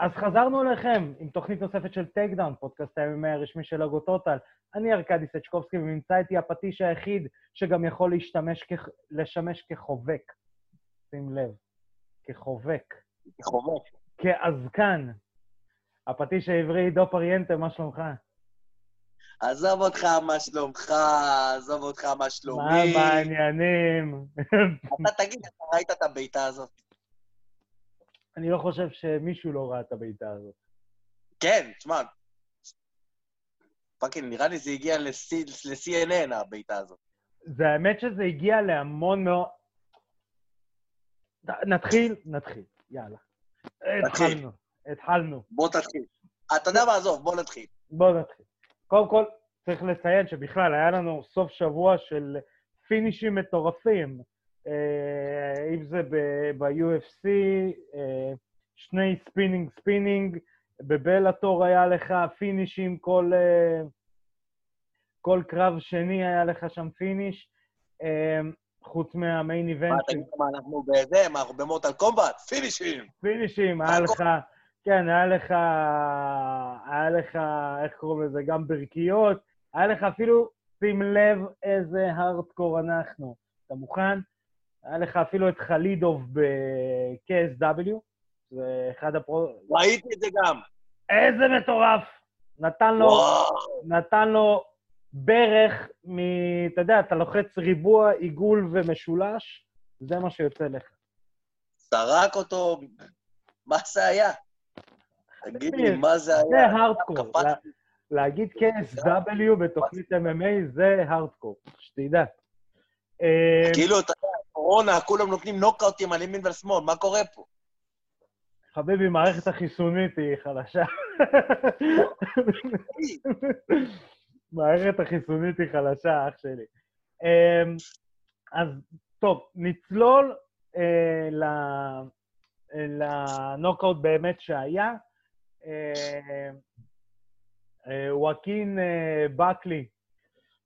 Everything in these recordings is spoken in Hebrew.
אז חזרנו אליכם עם תוכנית נוספת של טייק דאון, פודקאסט ה MMA הרשמי של לוגו טוטל. אני ארכדי סצ'קובסקי, ונמצא איתי הפטיש היחיד שגם יכול להשתמש כ... לשמש כחובק. שים לב, כחובק. כחובק. כאזקן. הפטיש העברי, עידו פריאנטה, מה שלומך? עזוב אותך, מה שלומך, עזוב אותך, מה שלומי. מה בעניינים? אתה תגיד, אתה ראית את הבעיטה הזאת? אני לא חושב שמישהו לא ראה את הבעיטה הזאת. כן, תשמע, פאקינג, נראה לי זה הגיע ל-CNN, הבעיטה הזאת. זה האמת שזה הגיע להמון מאוד... נתחיל? נתחיל, יאללה. התחלנו, התחלנו. בוא תתחיל. אתה יודע מה, עזוב, בוא נתחיל. בואו נתחיל. קודם כל, צריך לציין שבכלל היה לנו סוף שבוע של פינישים מטורפים. אה, אם זה ב-UFC, אה, שני spinning spinning, בבלאטור היה לך פינישים, כל, אה, כל קרב שני היה לך שם פיניש, חוץ מה main מה, event. תגיד מה, אנחנו בזה, מה, אנחנו ב Mortal Kombat? פינישים. פינישים, היה לך, כן, היה לך, היה לך, איך קוראים לזה, גם ברכיות, היה לך אפילו, שים לב איזה הארדקור אנחנו. אתה מוכן? היה לך אפילו את חלידוב ב-KSW, זה אחד הפרו... ראיתי את זה גם. איזה מטורף! נתן לו, וואו. נתן לו ברך מ... אתה יודע, אתה לוחץ ריבוע, עיגול ומשולש, זה מה שיוצא לך. זרק אותו, מה זה היה? תגיד לי, מה זה זה היה? הארדקור. קפץ. לה- להגיד KSW בתוכנית MMA זה הארדקור, שתדע. אה, כאילו, אתה יודע, קורונה, כולם נותנים נוקאוטים על ימין ועל שמאל, מה קורה פה? חביבי, מערכת החיסונית היא חלשה. מערכת החיסונית היא חלשה, אח שלי. אמ, אז טוב, נצלול אה, ל- אה, לנוקאוט באמת שהיה. וואקין בקלי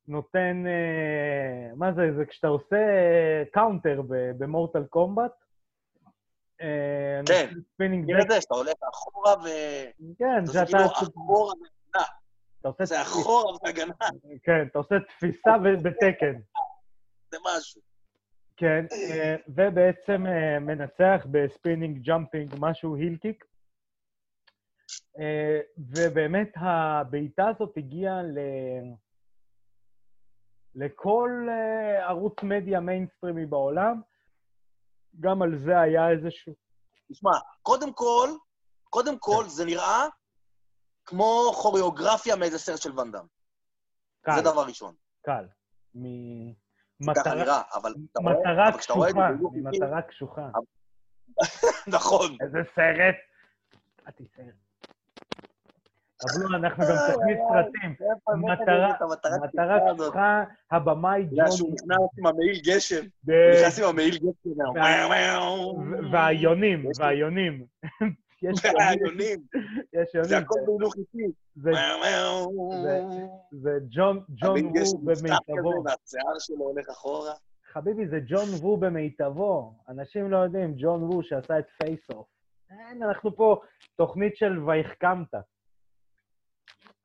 נותן, אה, מה זה, זה כשאתה עושה counter ב Mortal Kombat. אה, כן. את זה, שאתה הולך אחורה ו... כן, זה שאתה... כאילו אחורה והגנה. זה אחורה והגנה, כן, אתה עושה תפיסה ב Tekken. זה משהו. כן, אה, ובעצם מנצח ב spinning jumping, משהו heel kick. ובאמת הבעיטה הזאת הגיעה ל... לכל אה, ערוץ מדיה מיינסטרימי בעולם. גם על זה היה איזשהו... תשמע, קודם כל, קודם כל, זה נראה כמו כוריאוגרפיה מאיזה סרט של ואנדאם. קל, זה דבר ראשון. קל. ממטרה אבל מטרה קשוחה, ממטרה קשוחה. נכון. איזה סרט. אבל אנחנו גם תוכנית סרטים. מטרה- מטרה קשוחה, הבמאי אתה יודע שהוא ג'ון... נכנס עם המעיל גשם, נכנס עם המעיל גשם, והיונים, יש והיונים. יש יונים, זה. הכל בהילוך איטי. זה- זה ג'ון ג'ון וו במיטבו. והשיער שלו הולך אחורה. חביבי, זה ג'ון וו במיטבו. אנשים לא יודעים, ג'ון וו שעשה את Face Off. אין, אנחנו פה תוכנית של ויחכמת.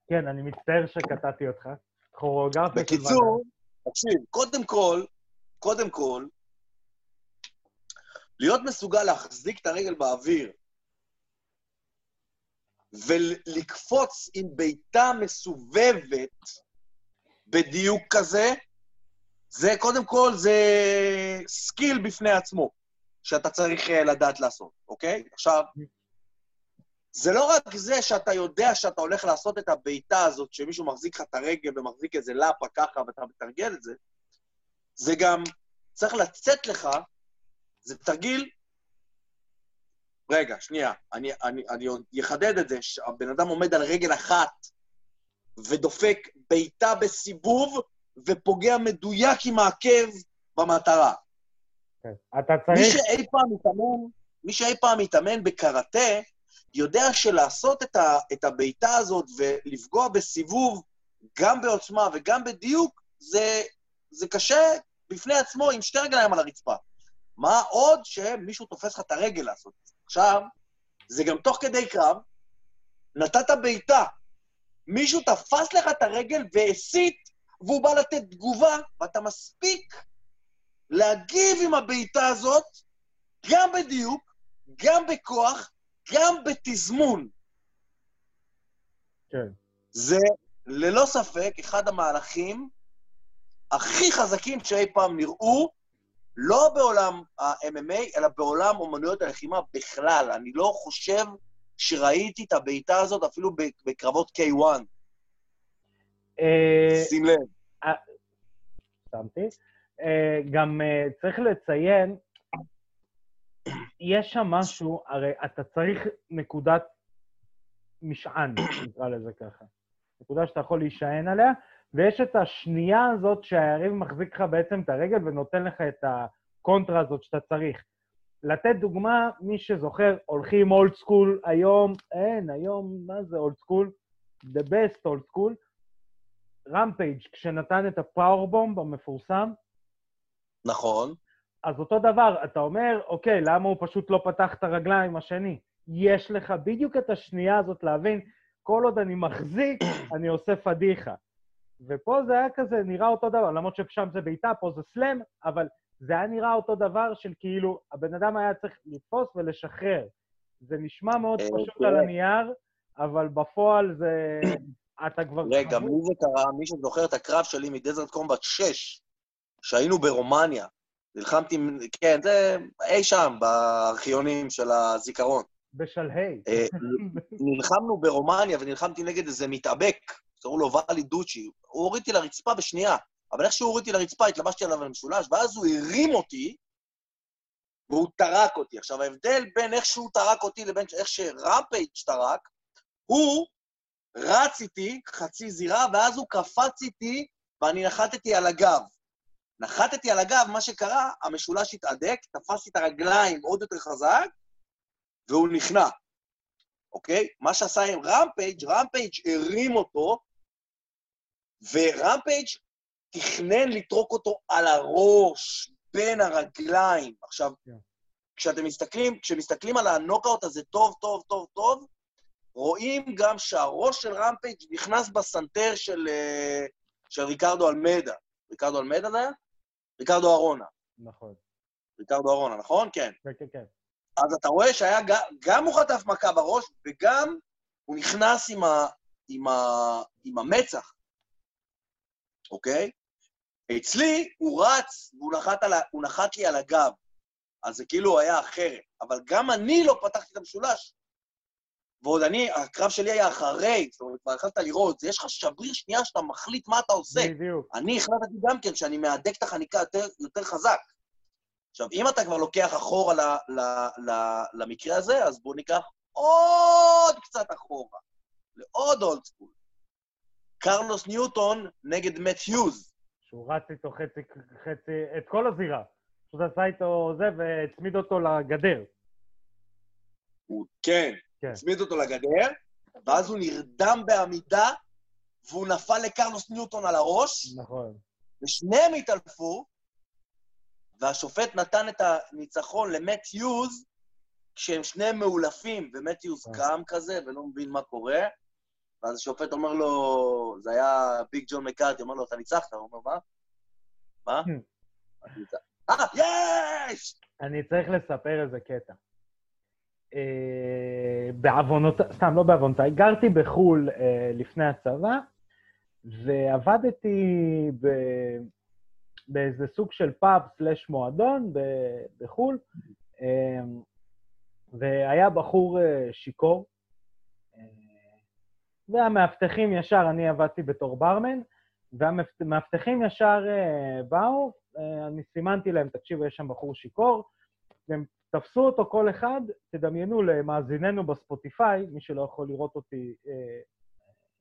כן, אני מצטער שקטעתי אותך. כוריאוגרפיה של בקיצור, תקשיב, קודם כל, קודם כל, להיות מסוגל להחזיק את הרגל באוויר ולקפוץ עם בעיטה מסובבת בדיוק כזה, זה קודם כל, זה skill בפני עצמו, שאתה צריך אה, לדעת לעשות, אוקיי? עכשיו, זה לא רק זה שאתה יודע שאתה הולך לעשות את הבעיטה הזאת, שמישהו מחזיק לך את הרגל ומחזיק איזה לאפה ככה ואתה מתרגל את זה, זה גם צריך לצאת לך, זה תרגיל... רגע, שנייה, אני, אני, אני עוד אחדד את זה, שהבן אדם עומד על רגל אחת ודופק בעיטה בסיבוב ופוגע מדויק עם העקב במטרה. כן. אתה מי צריך... שאי פעם מתאמן, מי שאי פעם מתאמן בקראטה, יודע שלעשות את, ה, את הבעיטה הזאת ולפגוע בסיבוב, גם בעוצמה וגם בדיוק, זה, זה קשה בפני עצמו עם שתי רגליים על הרצפה. מה עוד שמישהו תופס לך את הרגל לעשות את זה. עכשיו, זה גם תוך כדי קרב, נתת בעיטה, מישהו תפס לך את הרגל והסית, והוא בא לתת תגובה, ואתה מספיק להגיב עם הבעיטה הזאת, גם בדיוק, גם בכוח, גם בתזמון. כן. זה ללא ספק אחד המהלכים הכי חזקים שאי פעם נראו, לא בעולם ה-MMA, אלא בעולם אומנויות הלחימה בכלל. אני לא חושב שראיתי את הבעיטה הזאת אפילו בקרבות K1. אה, שים לב. שמתי. אה, גם אה, צריך לציין, יש שם משהו, הרי אתה צריך נקודת משען, נקרא לזה ככה. נקודה שאתה יכול להישען עליה, ויש את השנייה הזאת שהיריב מחזיק לך בעצם את הרגל ונותן לך את הקונטרה הזאת שאתה צריך. לתת דוגמה, מי שזוכר, הולכים old school היום, אין, היום, מה זה old school? The best old school. רמפייג', כשנתן את ה powerbomb המפורסם, נכון. אז אותו דבר, אתה אומר, אוקיי, למה הוא פשוט לא פתח את הרגליים השני? יש לך בדיוק את השנייה הזאת להבין, כל עוד אני מחזיק, אני עושה פדיחה. ופה זה היה כזה, נראה אותו דבר, למרות ששם זה בעיטה, פה זה סלאם, אבל זה היה נראה אותו דבר של כאילו, הבן אדם היה צריך לתפוס ולשחרר. זה נשמע מאוד אה, פשוט תראה. על הנייר, אבל בפועל זה... אתה כבר... רגע. מי זה קרה? מי שזוכר את הקרב שלי מדזרט קומבט 6, שהיינו ברומניה. נלחמתי, כן, זה אי שם, בארכיונים של הזיכרון. בשלהי. אה, נלחמנו ברומניה ונלחמתי נגד איזה מתאבק, קראו לו ואלי דוצ'י. הוא הוריד אותי לרצפה בשנייה, אבל איך שהוא הוריד אותי לרצפה, התלבשתי עליו למשולש, ואז הוא הרים אותי, והוא טרק אותי. עכשיו, ההבדל בין איך שהוא טרק אותי לבין איך שרמפייג' טרק, הוא רץ איתי חצי זירה, ואז הוא קפץ איתי, ואני נחתתי על הגב. נחתתי על הגב, מה שקרה, המשולש התהדק, תפסתי את הרגליים עוד יותר חזק, והוא נכנע, אוקיי? מה שעשה עם רמפייג', רמפייג' הרים אותו, ורמפייג' תכנן לטרוק אותו על הראש, בין הרגליים. עכשיו, כן. כשאתם מסתכלים, כשמסתכלים על הנוקאוט הזה טוב, טוב, טוב, טוב, רואים גם שהראש של רמפייג' נכנס בסנטר של, אה, של ריקרדו אלמדה. ריקרדו אלמדה זה היה? ריקרדו ארונה. נכון. ריקרדו ארונה, נכון? כן. כן, כן, כן. אז אתה רואה שהיה גם, הוא חטף מכה בראש, וגם הוא נכנס עם, ה, עם, ה, עם המצח, אוקיי? אצלי הוא רץ והוא נחת, על, נחת לי על הגב, אז זה כאילו היה אחרת. אבל גם אני לא פתחתי את המשולש. ועוד אני, הקרב שלי היה אחרי, זאת אומרת, כבר יכולת לראות, יש לך שבריר שנייה שאתה מחליט מה אתה עושה. בדיוק. אני החלטתי גם כן שאני מהדק את החניקה יותר, יותר חזק. עכשיו, אם אתה כבר לוקח אחורה ל, ל, ל, למקרה הזה, אז בואו ניקח עוד קצת אחורה, לעוד old school. קרלוס ניוטון נגד מאט היוז. שהוא רץ איתו חצי, חצי, את כל הזירה. פשוט עשה איתו זה והצמיד אותו לגדר. הוא, כן, כן. הצמיד אותו לגדר, ואז הוא נרדם בעמידה, והוא נפל לקרלוס ניוטון על הראש, נכון. ושניהם התעלפו, והשופט נתן את הניצחון למט היוז, כשהם שניהם מאולפים, ומט היוז אה. קם כזה ולא מבין מה קורה, ואז השופט אומר לו, זה היה ביג ג'ון מקארטי, אומר לו, אתה ניצחת? הוא אומר, מה? מה? ניצחת. אה, יש! אני צריך לספר איזה קטע. אה, בעוונותיי, סתם, לא בעוונותיי, גרתי בחו"ל אה, לפני הצבא, ועבדתי ב... באיזה סוג של פאב סלש מועדון ב- בחו"ל, אה, והיה בחור אה, שיכור, והמאבטחים ישר, אני עבדתי בתור ברמן, והמאבטחים ישר באו, אני סימנתי להם, תקשיבו, יש שם בחור שיכור, והם תפסו אותו כל אחד, תדמיינו למאזיננו בספוטיפיי, מי שלא יכול לראות אותי אה,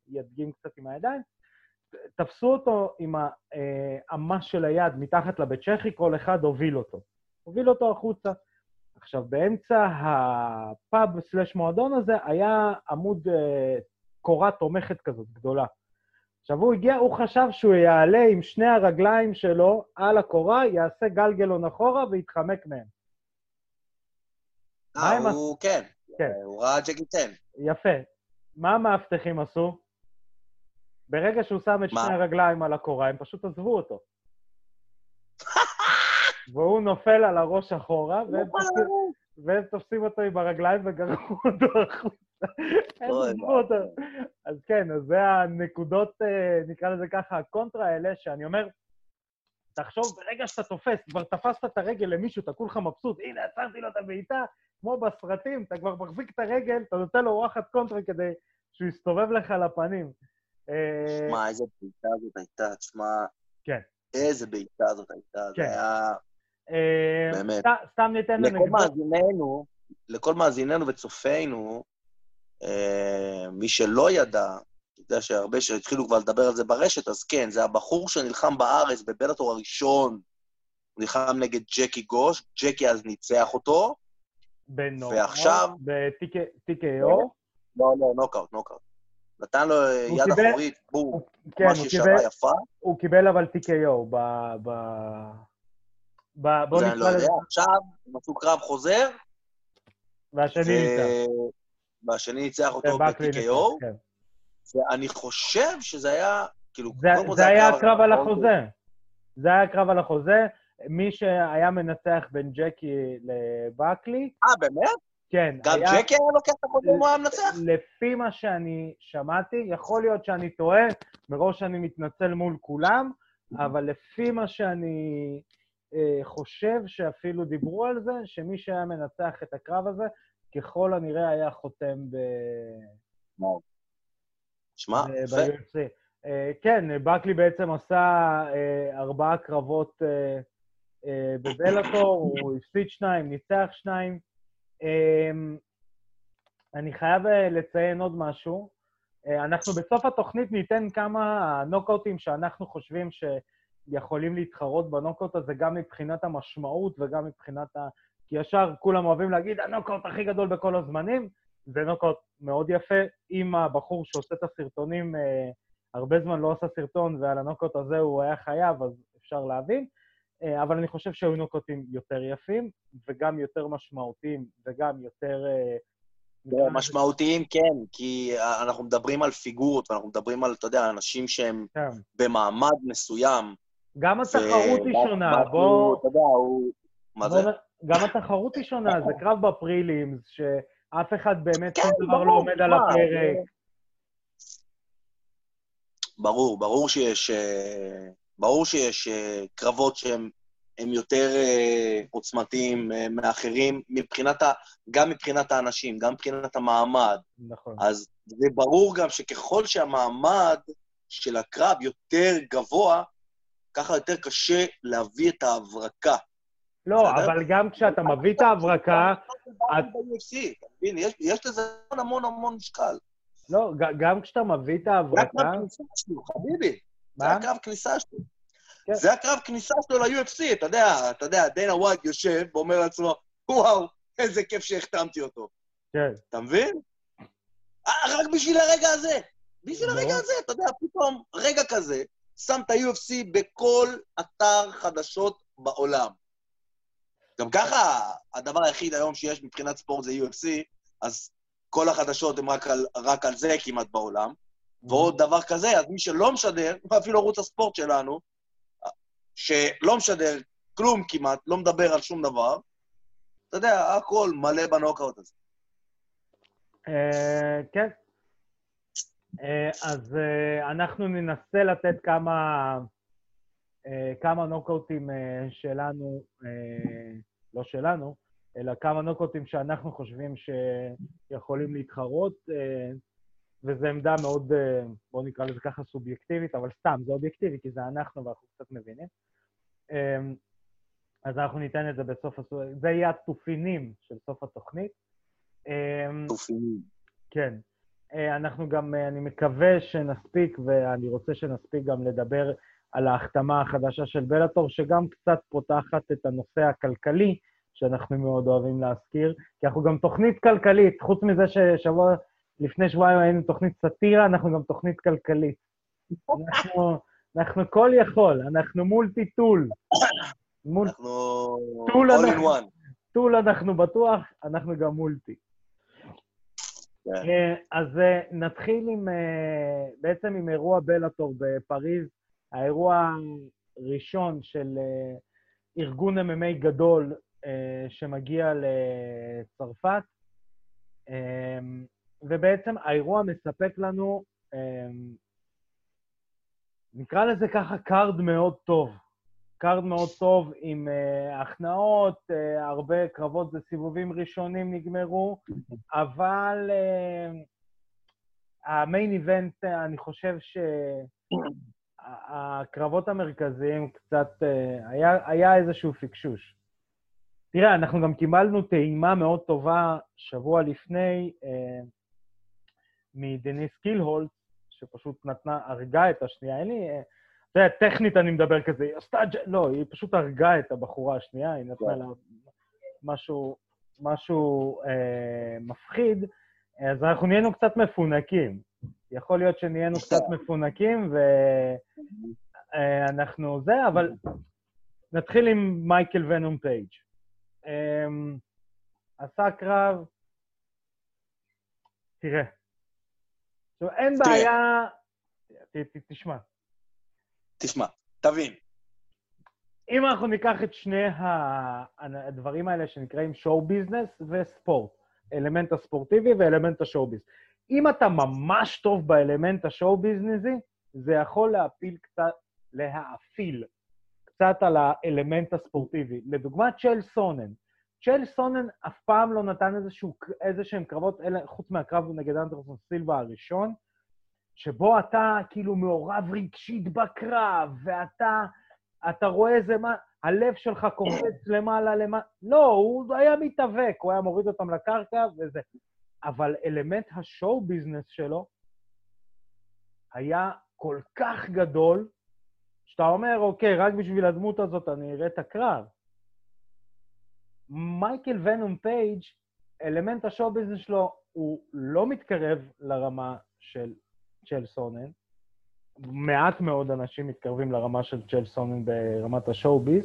ידגים קצת עם הידיים, תפסו אותו עם האמה של היד מתחת לבית צ'כי, כל אחד הוביל אותו. הוביל אותו החוצה. עכשיו, באמצע הפאב סלש מועדון הזה היה עמוד אה, קורה תומכת כזאת גדולה. עכשיו, הוא הגיע, הוא חשב שהוא יעלה עם שני הרגליים שלו על הקורה, יעשה גלגלון אחורה ויתחמק מהם. אה, הוא, כן. כן. הוא ראה ג'קי צ'ן. יפה. מה המאבטחים עשו? ברגע שהוא שם את מה? שני הרגליים על הקורה, הם פשוט עזבו אותו. והוא נופל על הראש אחורה, והם תופסים- והם תופסים אותו עם הרגליים וגררו אותו החוצה. הם אוי, עזבו אותו. אז כן, אז זה הנקודות, אה, נקרא לזה ככה, הקונטרה האלה, שאני אומר, תחשוב, ברגע שאתה תופס, כבר תפסת את הרגל למישהו, אתה כולך מבסוט, הנה, עצרתי לו את הבעיטה, כמו בסרטים, אתה כבר מחזיק את הרגל, אתה נותן לו וואחד קונטרה כדי שהוא יסתובב לך לפנים. אה, שמע, איזה בעיטה זאת הייתה, תשמע. כן. איזה בעיטה זאת הייתה, כן. זה היה... אה, באמת. סת- סתם ניתן לכל אנקדוטה. מאזיננו, לכל מאזיננו וצופינו, אה, מי שלא ידע, אתה יודע שהרבה שהתחילו כבר לדבר על זה ברשת, אז כן, זה הבחור שנלחם בארץ בבלאטור הראשון, נלחם נגד ג'קי גוש, ג'קי אז ניצח אותו, בנוקאוט, ועכשיו- ב-TKO. לא, לא, נוקאוט, נוקאוט. נתן לו יד קיבל- אחורית, בום, כן, ממש ישרה יפה, הוא קיבל אבל TKO ב... ב... ב... בוא לא נקרא לזה, יודע. עכשיו, הם עשו קרב חוזר, והשני ניצח. והשני ניצח אותו ב-TKO, כן. ואני חושב שזה היה, כאילו, זה- זה היה הקרב על האחרון. החוזה. זה היה הקרב על החוזה. מי שהיה מנצח בין ג'קי לבקלי, אה, באמת? כן, גם היה... ג'קי היה לוקח את אם הוא היה מנצח? לפי מה שאני שמעתי, יכול להיות שאני טועה, מראש אני מתנצל מול כולם, אבל לפי מה שאני אה, חושב שאפילו דיברו על זה, שמי שהיה מנצח את הקרב הזה, ככל הנראה היה חותם ב... שמע, ב- יפה. אה, כן, בקלי בעצם עשה אה, ארבעה קרבות אה, אה, בבלאטור, הוא הפסיד שניים, ניצח שניים. אה, אני חייב אה, לציין עוד משהו. אה, אנחנו בסוף התוכנית ניתן כמה נוקאוטים שאנחנו חושבים שיכולים להתחרות בנוקאוט הזה, גם מבחינת המשמעות וגם מבחינת ה... כי ישר כולם אוהבים להגיד, הנוקאוט הכי גדול בכל הזמנים. זה נוקאוט מאוד יפה. אם הבחור שעושה את הסרטונים אה, הרבה זמן לא עשה סרטון, ועל הנוקאוט הזה הוא היה חייב, אז אפשר להבין. אה, אבל אני חושב שהיו נוקאוטים יותר יפים, וגם יותר משמעותיים, וגם יותר... אה, לזה- משמעותיים כן, כי אנחנו מדברים על פיגורות, ואנחנו מדברים על, אתה יודע, אנשים שהם כן. במעמד מסוים. גם התחרות היא שונה, משהו, בוא... אתה יודע, הוא... מה זה? גם התחרות היא שונה, זה קרב בפרילימס, שאף אחד באמת כן, שום דבר לא עומד על הפרק. ברור, ברור שיש, אה, ברור שיש אה, קרבות שהם הם יותר אה, עוצמתיים אה, מאחרים, מבחינת ה, גם מבחינת האנשים, גם מבחינת המעמד. נכון. אז זה ברור גם שככל שהמעמד של הקרב יותר גבוה, ככה יותר קשה להביא את ההברקה. לא? אבל גם כשאתה מביא את ההברקה? יש- לזה המון המון משקל. לא, גם כשאתה מביא את ההברקה... הקרב זה? הקרב כניסה שלו. כן. זה הקרב כניסה שלו ל-UFC, אתה יודע, אתה יודע, דיינה ווייט יושב ואומר לעצמו, וואו, איזה כיף שהחתמתי אותו. כן. אתה מבין? אה, רק בשביל הרגע הזה. בשביל. הרגע הזה, אתה יודע, פתאום רגע כזה, שם את ה-UFC בכל אתר חדשות בעולם. גם ככה, הדבר היחיד היום שיש מבחינת ספורט זה UFC, אז כל החדשות הן רק על, רק על זה כמעט בעולם. ועוד דבר כזה, אז מי שלא משדר, אפילו ערוץ הספורט שלנו, שלא משדר כלום כמעט, לא מדבר על שום דבר, אתה יודע, הכל מלא בנוקאוט הזה. אה, כן. אה, אז אה, אנחנו ננסה לתת כמה, כמה נוקאוטים שלנו, לא שלנו, אלא כמה נוקאוטים שאנחנו חושבים שיכולים להתחרות, וזו עמדה מאוד, אה, בואו נקרא לזה ככה סובייקטיבית, אבל סתם, זה אובייקטיבי, כי זה אנחנו ואנחנו קצת מבינים. אה, אז אנחנו ניתן את זה בסוף, זה יהיה התופינים של סוף התוכנית. אה, תופינים. כן. אה, אנחנו גם, אה, אני מקווה שנספיק, ואני רוצה שנספיק גם לדבר על ההחתמה החדשה של בלאטור, שגם קצת פותחת את הנושא הכלכלי, שאנחנו מאוד אוהבים להזכיר, כי אנחנו גם תוכנית כלכלית, חוץ מזה ששבוע, לפני שבועיים היינו תוכנית סאטירה, אנחנו גם תוכנית כלכלית. אנחנו, אנחנו כל יכול, אנחנו מולטי טול. מול אנחנו... טול all in אנחנו. one. טול אנחנו בטוח, אנחנו גם מולטי. כן. אה, אז אה, נתחיל עם, אה, בעצם עם אירוע בלאטור בפריז, האירוע הראשון של ארגון MMA גדול אה, שמגיע לצרפת, אה, ובעצם האירוע מספק לנו, אה, נקרא לזה ככה, card מאוד טוב. card מאוד טוב עם אה, הכנעות, אה, הרבה קרבות וסיבובים ראשונים נגמרו, אבל אה, ה main event, אני חושב שהקרבות המרכזיים קצת, היה, היה איזשהו פיקשוש. תראה, אנחנו גם קיבלנו טעימה מאוד טובה שבוע לפני מדניס קילהולץ, שפשוט נתנה, הרגה את השנייה. אין לי... אה, אתה יודע, טכנית אני מדבר כזה, היא עשתה... ג'- לא, היא פשוט הרגה את הבחורה השנייה, היא נתנה לה משהו, משהו אה, מפחיד, אז אנחנו נהיינו קצת מפונקים. יכול להיות שנהיינו קצת מפונקים, ואנחנו זה, אבל נתחיל עם מייקל ונום פייג'. אה, עשה קרב, תראה. עכשיו, אין. בעיה... תשמע, תשמע, תבין. אם אנחנו ניקח את שני הדברים האלה שנקראים show business וספורט, אלמנט הספורטיבי ואלמנט ה show business. אם אתה ממש טוב באלמנט השואו ביזנסי, זה יכול להפיל קצת, להאפיל קצת על האלמנט הספורטיבי. לדוגמה, צ'ל סונן. צ'ל סונן אף פעם לא נתן איזשהו, איזה שהם קרבות, אלא, חוץ מהקרב נגד אנדרסון סילבה הראשון, שבו אתה כאילו מעורב רגשית בקרב, ואתה אתה רואה איזה מה, הלב שלך קופץ למעלה, למעלה. לא, הוא היה מתאבק, הוא היה מוריד אותם לקרקע וזה. אבל אלמנט השואו ביזנס שלו היה כל כך גדול, שאתה אומר, אוקיי, רק בשביל הדמות הזאת אני אראה את הקרב. מייקל ונום פייג', אלמנט ה show business שלו, הוא לא מתקרב לרמה של צ'ל סונן. מעט מאוד אנשים מתקרבים לרמה של צ'ל סונן ברמת ה show-biz,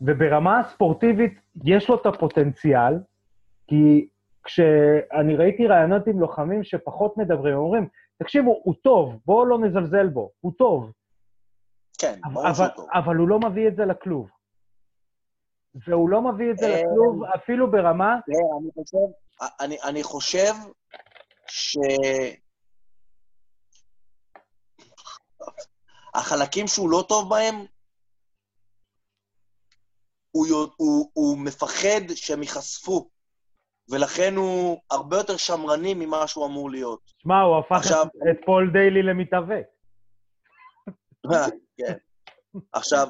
וברמה הספורטיבית יש לו את הפוטנציאל, כי כשאני ראיתי רעיונות עם לוחמים שפחות מדברים, הם אומרים, תקשיבו, הוא טוב, בואו לא נזלזל בו, הוא טוב, כן, ברור אבל, שהוא טוב. אבל הוא לא מביא את זה לכלוב. והוא לא מביא את זה אה, לכלוב אפילו ברמה, תראה, אני חושב, אני, אני חושב ש... החלקים שהוא לא טוב בהם, הוא, הוא, הוא מפחד שהם ייחשפו, ולכן הוא הרבה יותר שמרני ממה שהוא אמור להיות. שמע, הוא הפך עכשיו- את פול דיילי למתאבק. כן. עכשיו,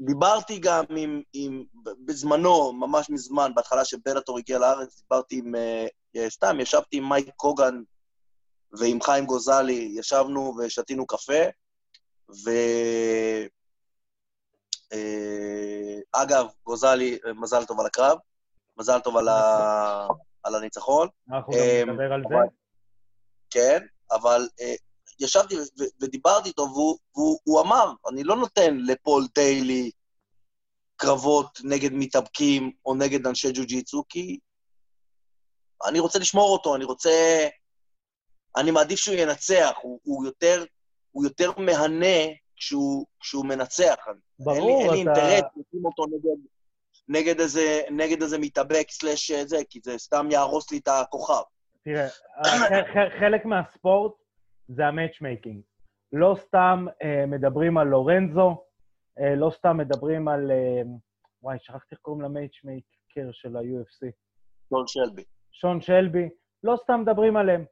דיברתי גם עם, עם, בזמנו, ממש מזמן, בהתחלה שבלאטור הגיע לארץ, דיברתי עם, אה, סתם, ישבתי עם מייק קוגן ועם חיים גוזלי, ישבנו ושתינו קפה, ו... אה, אגב, גוזלי, אה, מזל טוב על הקרב, מזל טוב על, ה... על הניצחון. אנחנו גם נדבר על זה. כן, אבל אה, ישבתי ודיברתי איתו, והוא, והוא הוא אמר, אני לא נותן לפול דיילי קרבות נגד מתאבקים או נגד אנשי ג'ו-ג'יצו, כי אני רוצה לשמור אותו, אני רוצה... אני מעדיף שהוא ינצח, הוא, הוא, יותר, הוא יותר מהנה כשהוא, כשהוא מנצח. אין לי, ברור, אין לי אתה... אינטרס לשים אותו נגד, נגד, איזה, נגד איזה מתאבק slash זה, כי זה סתם יהרוס לי את הכוכב. תראה, ח- חלק מהספורט זה ה matchmaking. לא סתם אה, מדברים על לורנזו, אה, לא סתם מדברים על... אה, וואי, שכחתי איך קוראים ל matchmaker של ה-UFC. ג'ון שלבי. שון שלבי, לא סתם מדברים עליהם.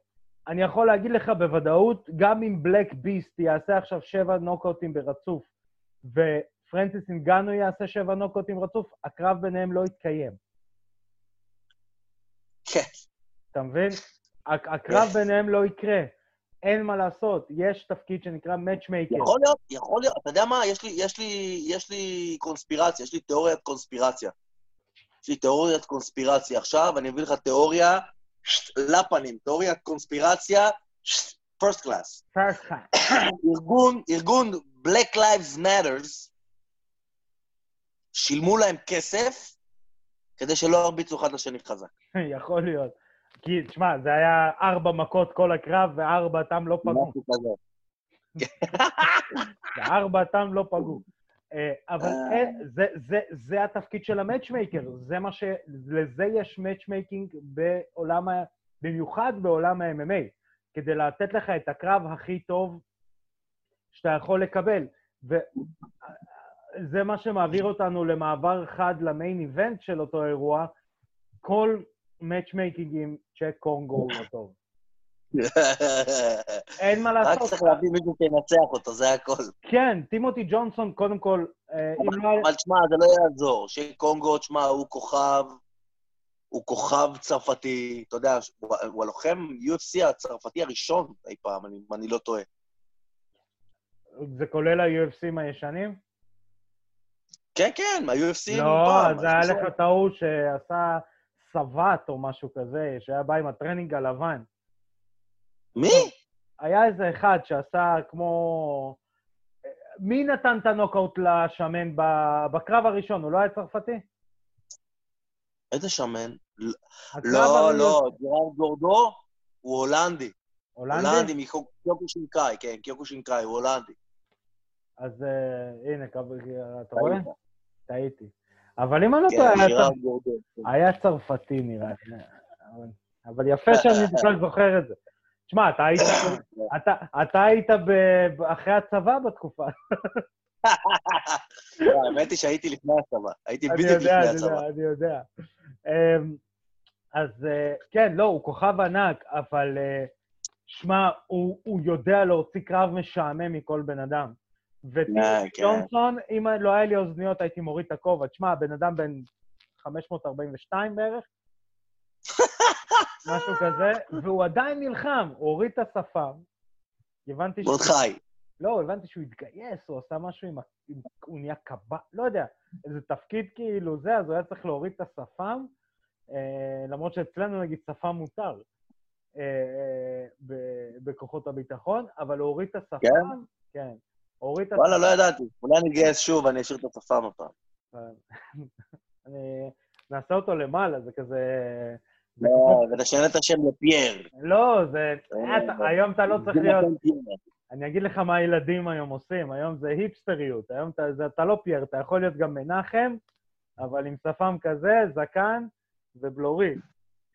אני יכול להגיד לך בוודאות, גם אם בלק ביסט יעשה עכשיו שבע נוקאוטים ברצוף, ופרנסיס אינגנו יעשה שבע נוקאוטים רצוף, הקרב ביניהם לא יתקיים. כן. אתה מבין? הק- הקרב ביניהם לא יקרה. אין מה לעשות, יש תפקיד שנקרא Matchmaker. יכול להיות, יכול להיות. אתה יודע מה? יש לי, יש לי, יש לי קונספירציה, יש לי תיאוריית קונספירציה. יש לי תיאוריית קונספירציה. עכשיו אני אביא לך תיאוריה לפנים, תיאוריית קונספירציה, first class. First class. ארגון, ארגון Black Lives Matters, שילמו להם כסף כדי שלא ירביצו אחד לשני חזק. יכול להיות. כי, תשמע, זה היה ארבע מכות כל הקרב, וארבעתם לא פגעו. משהו כזה. וארבעתם לא פגעו. אה, אבל אה. זה, זה, זה התפקיד של ה matchmaker, זה מה ש... לזה יש matchmaking בעולם ה... במיוחד בעולם ה-MMA, כדי לתת לך את הקרב הכי טוב שאתה יכול לקבל. וזה מה שמעביר אותנו למעבר חד ל main event של אותו אירוע. כל matchmaking עם צ'ק קונגו הוא לא טוב. אין מה רק לעשות. צריך להביא מישהו שינצח אותו, זה הכל. כן, טימותי ג'ונסון, קודם כל, אה, לא... אבל תשמע, זה לא יעזור. שיק קונגו, תשמע, הוא כוכב, הוא כוכב צרפתי, אתה יודע, הוא הלוחם UFC הצרפתי הראשון אי פעם, אם אני לא טועה. זה כולל ה-UFCים הישנים? כן, כן, מה-UFC לא. זה היה. לך ההוא שעשה savate או משהו כזה, שהיה בא עם הטרנינג הלבן. מי? היה איזה אחד שעשה כמו... מי נתן את הנוקאוט לשמן בקרב הראשון? הוא לא היה צרפתי? איזה שמן? לא, לא, ג'רארד גורדו הוא הולנדי. הולנדי? הולנדי מקיוקושינקאי, כן, קיוקושינקאי, הוא הולנדי. אז אה, הנה, אתה רואה? טעיתי. אבל אם אני לא כן, טועה, היה גורדו. היה צרפתי נראה לי. אבל- אבל יפה שאני בכלל זוכר את זה. תשמע, אתה היית... אתה, אתה היית ב, ב- אחרי הצבא בתקופה. לא, האמת היא שהייתי לפני הצבא. הייתי בדיוק לפני הצבא. אני יודע. אמ, אז אה, כן, לא, הוא כוכב ענק, אבל אה, שמע, הוא יודע להוציא קרב משעמם מכל בן אדם. וטימי אה, כן. ג'ונסון, אם לא היה לי אוזניות, הייתי מוריד את הכובע. תשמע, הבן אדם בן 542 בערך, משהו כזה, והוא עדיין נלחם, הוא הוריד את השפם. הבנתי הוא עוד חי. לא, הבנתי שהוא התגייס, הוא עשה משהו עם... הוא נהיה קב"ט, לא יודע, איזה תפקיד כאילו זה, אז הוא היה צריך להוריד את השפם, אה, למרות שאצלנו נגיד שפם מותר אה, אה, ב- בכוחות הביטחון, אבל הוא הוריד את השפם, כן? כן, הוריד את וואלה, לא ידעתי. אולי אני אתגייס שוב ואני אשאיר את השפם הפעם. אני... נעשה אותו למעלה, זה כזה... זה לא, ונשנה את השם לפייר. לא, זה... אה, אתה- היום אתה לא צריך זה להיות... אני אגיד לך מה הילדים היום עושים, היום זה היפסטריות, היום אתה, זה, אתה לא פייר, אתה יכול להיות גם מנחם, אבל עם שפם כזה, זקן ובלורית.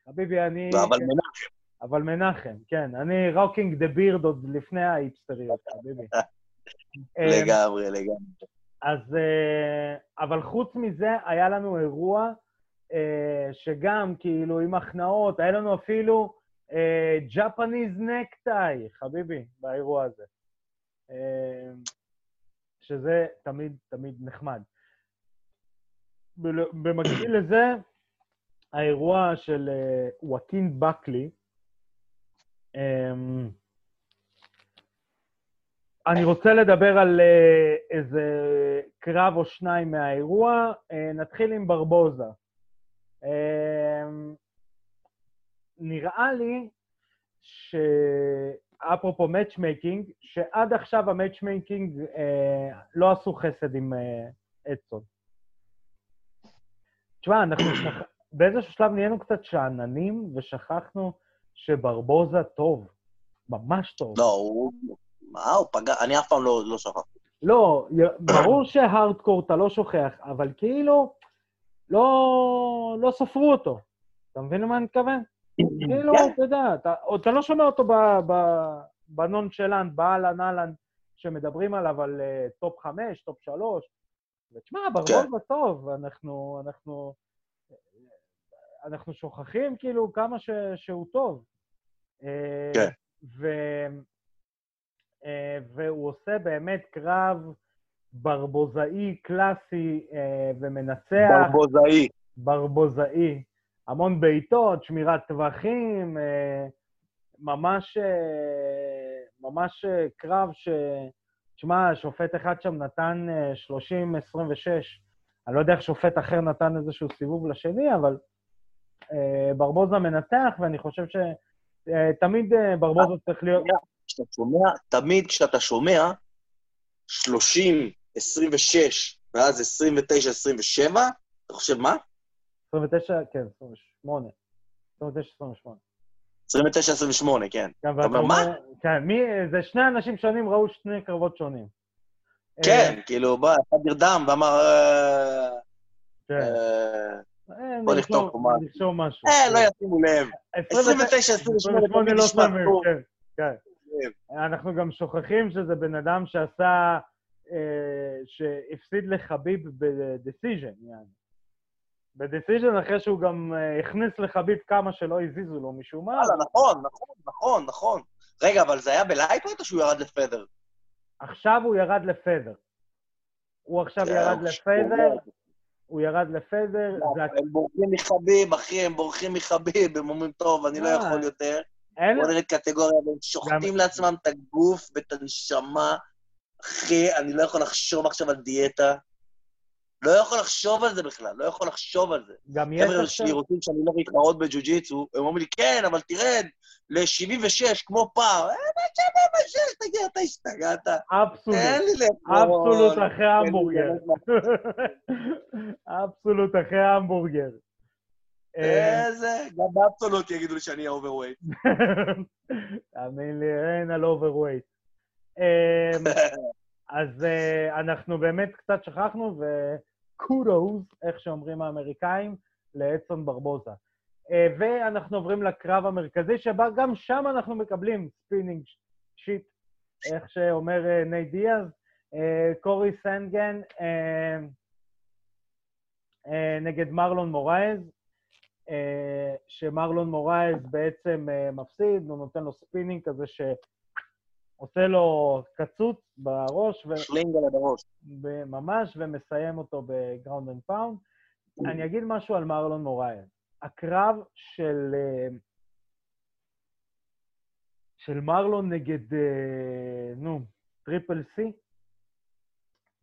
חביבי, אני... אבל מנחם. אבל מנחם, כן. אני rocking the beard עוד לפני ההיפסטריות, חביבי. אמ, לגמרי, לגמרי. אז... אה, אבל חוץ מזה, היה לנו אירוע אה, שגם, כאילו, עם הכנעות, היה לנו אפילו ג'פניז נקטאי, חביבי, באירוע הזה. אה, שזה תמיד תמיד נחמד. במקביל לזה, האירוע של אה, וואקין בקלי, אני רוצה לדבר על אה, איזה קרב או שניים מהאירוע. אה, נתחיל עם ברבוזה. אמ, נראה לי שאפרופו matchmaking, שעד עכשיו ה matchmaking אה, לא עשו חסד עם אה, אדסון. תשמע, אנחנו שכ... באיזשהו שלב נהיינו קצת שאננים ושכחנו שברבוזה טוב, ממש טוב. לא, הוא... מה, הוא פגע... אני אף פעם לא לא שכחתי. לא, ברור שהארדקור אתה לא שוכח, אבל כאילו, לא, לא ספרו אותו. אתה מבין למה אני מתכוון? כאילו, כן. אתה יודע, אתה, אתה לא שומע אותו ב nonchalant, באהלן אהלן, שמדברים עליו על אה, top חמש, top שלוש. ותשמע, ברבוזה טוב, אנחנו, אנחנו, אנחנו שוכחים כאילו כמה ש, שהוא טוב. אה, כן. ו, והוא עושה באמת קרב ברבוזאי קלאסי אה, ומנצח. ברבוזאי. ברבוזאי. המון בעיטות, שמירת טווחים, אה, ממש, אה, ממש אה, קרב ש... תשמע, שופט אחד שם נתן אה, 30-26. אני לא יודע איך שופט אחר נתן איזשהו סיבוב לשני, אבל אה, ברבוזה מנתח, ואני חושב שתמיד ברבוזה צריך להיות... כשאתה שומע, תמיד כשאתה שומע 30, 26, ואז 29, 27, אתה חושב מה? 29, כן, 28. 29, 28. 29-28, כן. כן, אתה אומר, מה? כן, מי, זה שני אנשים שונים ראו שני קרבות שונים. כן, כאילו, בא, אחד נרדם ואמר, אה, אה, כן. אה, אה, בוא נכתוב פה משהו. אה, לא ישימו לב. 29, 29-28 תמיד לא נשמע שמים. כן, כן. אנחנו גם שוכחים שזה בן אדם שעשה, אה, שהפסיד לחביב ב decision, יעני. ב decision אחרי שהוא גם אה, הכניס לחביב כמה שלא הזיזו לו משום מה. וואלה, נכון, נכון, נכון, נכון. רגע, אבל זה היה ב lightweight או שהוא ירד ל feather? עכשיו הוא ירד ל feather. הוא עכשיו ירד ל feather, הוא ירד ל feather. הכ- הם בורחים מחביב, אחי, הם בורחים מחביב, הם אומרים, טוב, אני לא אה, יכול יותר. אין... בוא נרד קטגוריה, והם שוחטים לעצמם את הגוף ואת הנשמה. אחי, אני לא יכול לחשוב עכשיו על דיאטה. לא יכול לחשוב על זה בכלל, לא יכול לחשוב על זה. גם יש חבר'ה עכשיו... שלי רוצים שאני לא להתחרות בג'יו-ג'יטסו, הם אומרים לי, כן, אבל תרד ל-76 כמו פעם. אה, מה 76? תגיד, אתה השתגעת? absolute. תן לי לאכול. absolute אחרי המבורגר. absolute אחרי המבורגר. אה, איזה, גם ב absolute יגידו לי שאני overweight. תאמין לי, אין על overweight. אמ, אז אה, אנחנו באמת קצת שכחנו, ו kudos, איך שאומרים האמריקאים, לאדסון ברבוזה. אה, ואנחנו עוברים לקרב המרכזי, שבה גם שם אנחנו מקבלים spinning shit, איך שאומר נייט דיאז. קורי סנדהגן נגד מרלון מורייז, שמרלון מורייז בעצם אה, מפסיד, הוא נותן לו ספינינג כזה שעושה לו קצוץ בראש, ו... שלינגה לבראש. ב- ממש, ומסיים אותו ב ground and pound. אני אגיד משהו על מרלון מורייז. הקרב של, אה, של מרלון נגד, אה, נו, Triple C,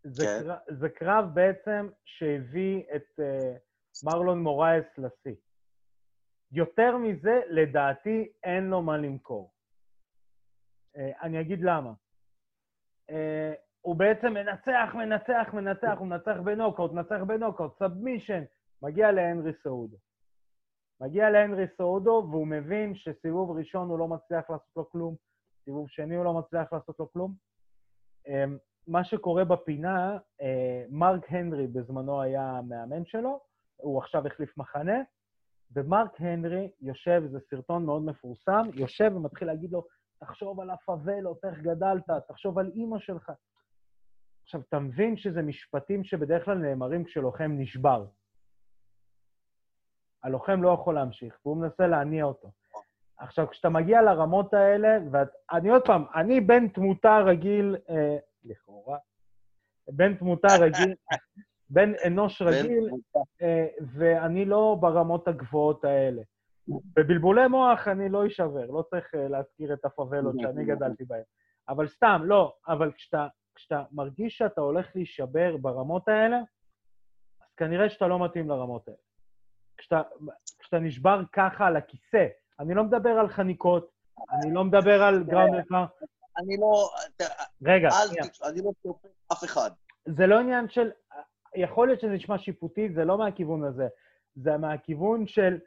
זה, כן. קרב, זה קרב בעצם שהביא את אה, מרלון מורייס לשיא. יותר מזה, לדעתי, אין לו מה למכור. אה, אני אגיד למה. אה, הוא בעצם מנצח, מנצח, מנצח, הוא מנצח בנוקאוט, מנצח בנוקאוט, submission, מגיע להנרי סחודו. מגיע להנרי סחודו, והוא מבין שסיבוב ראשון הוא לא מצליח לעשות לו כלום, סיבוב שני הוא לא מצליח לעשות לו כלום. אה, מה שקורה בפינה, מרק הנרי בזמנו היה המאמן שלו, הוא עכשיו החליף מחנה, ומרק הנרי יושב, זה סרטון מאוד מפורסם, יושב ומתחיל להגיד לו, תחשוב על הפאבלות, איך גדלת, תחשוב על אימא שלך. עכשיו, אתה מבין שזה משפטים שבדרך כלל נאמרים כשלוחם נשבר. הלוחם לא יכול להמשיך, והוא מנסה להניע אותו. עכשיו, כשאתה מגיע לרמות האלה, ואני עוד פעם, אני בן תמותה רגיל, אה, לכאורה, בן תמותה רגיל, בן אנוש רגיל, אה, ואני לא ברמות הגבוהות האלה. בבלבולי מוח אני לא אשבר, לא צריך אה, להזכיר את הפאבלות שאני גדלתי בהן. אבל סתם, לא, אבל כשאתה, כשאתה מרגיש שאתה הולך להישבר ברמות האלה, אז כנראה שאתה לא מתאים לרמות האלה. כשאתה, כשאתה נשבר ככה על הכיסא, אני לא מדבר על חניקות, אני לא מדבר על ground and pound, אני לא... רגע, אל שנייה. אני לא שופט אף אחד. זה לא עניין של... יכול להיות שזה נשמע שיפוטי, זה לא מהכיוון הזה. זה מהכיוון של...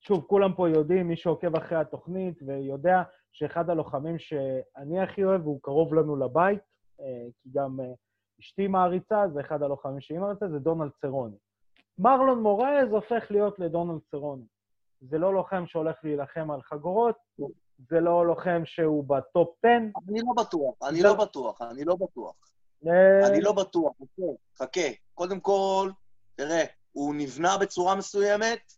שוב, כולם פה יודעים, מי שעוקב אחרי התוכנית ויודע שאחד הלוחמים שאני הכי אוהב, והוא קרוב לנו לבית, אה, כי גם אה, אשתי מעריצה, זה אחד הלוחמים שהיא מעריצה, זה דונלד צרוני. מרלון מורז הופך להיות לדונלד צרוני. זה לא לוחם שהולך להילחם על חגורות, זה לא לוחם שהוא בטופ 10. אני לא בטוח, אני לא בטוח, אני לא בטוח. אה, אני לא בטוח, חכה, חכה. קודם כל, תראה, הוא נבנה בצורה מסוימת,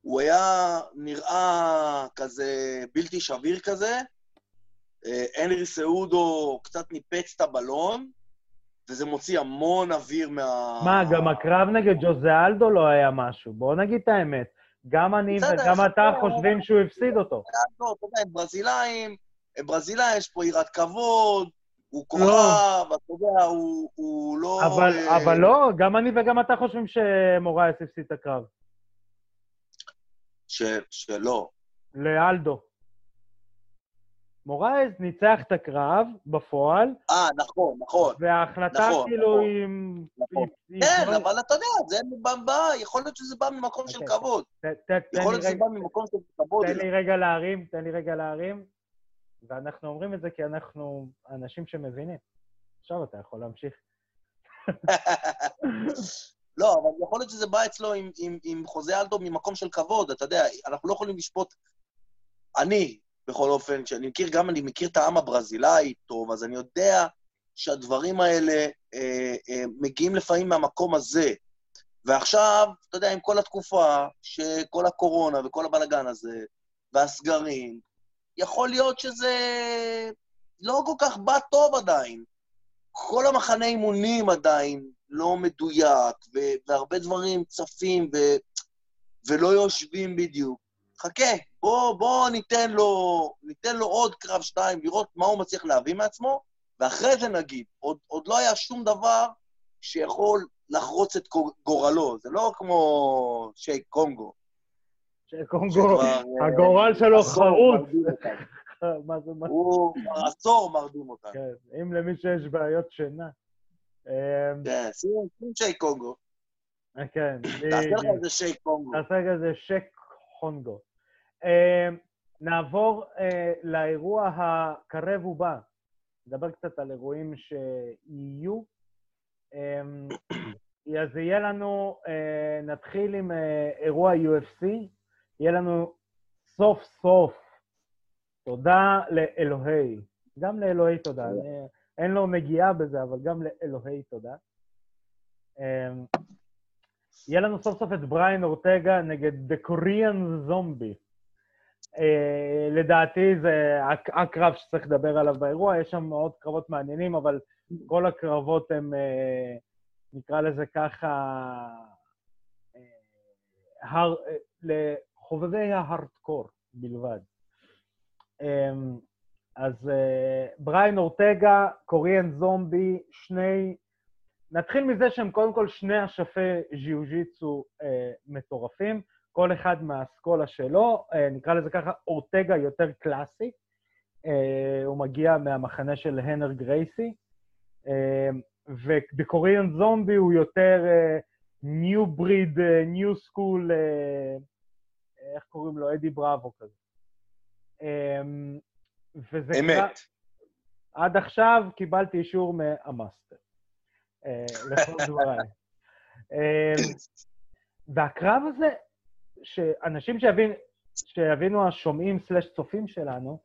הוא היה נראה כזה בלתי שביר כזה. אה, הנרי סעודו קצת ניפץ את הבלון, וזה מוציא המון אוויר מה... מה, גם הקרב נגד ג'וזה אלדו לא היה משהו, בואו נגיד את האמת. גם אני וגם אתה חושבים שהוא הפסיד אותו. לא, אתה יודע, הם ברזילאים, הם ברזילאים, יש פה יראת כבוד, הוא כוכב, אתה יודע, הוא, הוא לא... אבל, אה, אבל לא, גם אני וגם אתה חושבים שמורייס הפסיד את הקרב. ש, שלא. לאלדו. מורייס ניצח את הקרב בפועל, אה, נכון, נכון. וההחלטה נכון, כאילו נכון. היא, נכון. כן, יכול- אבל אתה יודע, זה בא, יכול להיות שזה בא ממקום של אוקיי. כבוד. ת- ת- יכול להיות שזה בא ממקום של כבוד. תן לי רגע להרים, תן לי רגע להרים. ואנחנו אומרים את זה כי אנחנו אנשים שמבינים. עכשיו אתה יכול להמשיך. לא, אבל יכול להיות שזה בא אצלו עם, עם, עם חוזה אלדו ממקום של כבוד, אתה יודע, אנחנו לא יכולים לשפוט... אני, בכל אופן, שאני מכיר, גם אני מכיר את העם הברזילאי טוב, אז אני יודע שהדברים האלה אה, אה, מגיעים לפעמים מהמקום הזה. ועכשיו, אתה יודע, עם כל התקופה, שכל הקורונה וכל הבלגן הזה, והסגרים, יכול להיות שזה לא כל כך בא טוב עדיין. כל המחנה אימונים עדיין לא מדויק, והרבה דברים צפים ו- ולא יושבים בדיוק. חכה, בוא, בוא ניתן, לו, ניתן לו עוד קרב שתיים, לראות מה הוא מצליח להביא מעצמו, ואחרי זה נגיד. עוד, עוד לא היה שום דבר שיכול לחרוץ את גור- גורלו. זה לא כמו שייק קונגו. שקונגו, אה, הגורל שלו חרוץ. מה זה, מה הוא כבר עשור מרדים אותנו. כן, אם למישהו יש בעיות שינה. אמ, כן, שים שייק קונגו. כן, תעשה לך. איזה שייק קונגו. נעשה כזה שק חונגו. אמ, נעבור אה, לאירוע הקרב ובא. נדבר קצת על אירועים שיהיו. אמ, אז יהיה לנו, אה, נתחיל עם אה, אירוע UFC. יהיה לנו סוף סוף תודה לאלוהי. גם לאלוהי תודה. אין לו נגיעה בזה, אבל גם לאלוהי תודה. אמ, יהיה לנו סוף סוף את בריין אורטגה נגד The Korean Zombie. אה, לדעתי זה הק- הקרב שצריך לדבר עליו באירוע, יש שם עוד קרבות מעניינים, אבל כל הקרבות הם, אה, נקרא לזה ככה, הר, אה, לחובבי ההארדקור בלבד. אה, אז אה, בריין אורטגה, קוריאן זומבי, שני... נתחיל מזה שהם קודם כל שני אשפי ז'יוז'יצו אה, מטורפים, כל אחד מהאסכולה שלו, אה, נקרא לזה ככה, אורטגה יותר קלאסי, הוא מגיע מהמחנה של הנר גרייסי, ובקוריאן זומבי הוא יותר new breed, new school, איך קוראים לו? אדי בראבו כזה. אה, וזה אמת. עד עכשיו קיבלתי אישור מהמאסטר, אה, לכל דבריי. אה, והקרב הזה, שאנשים שיבין, שיבינו השומעים סלש צופים שלנו,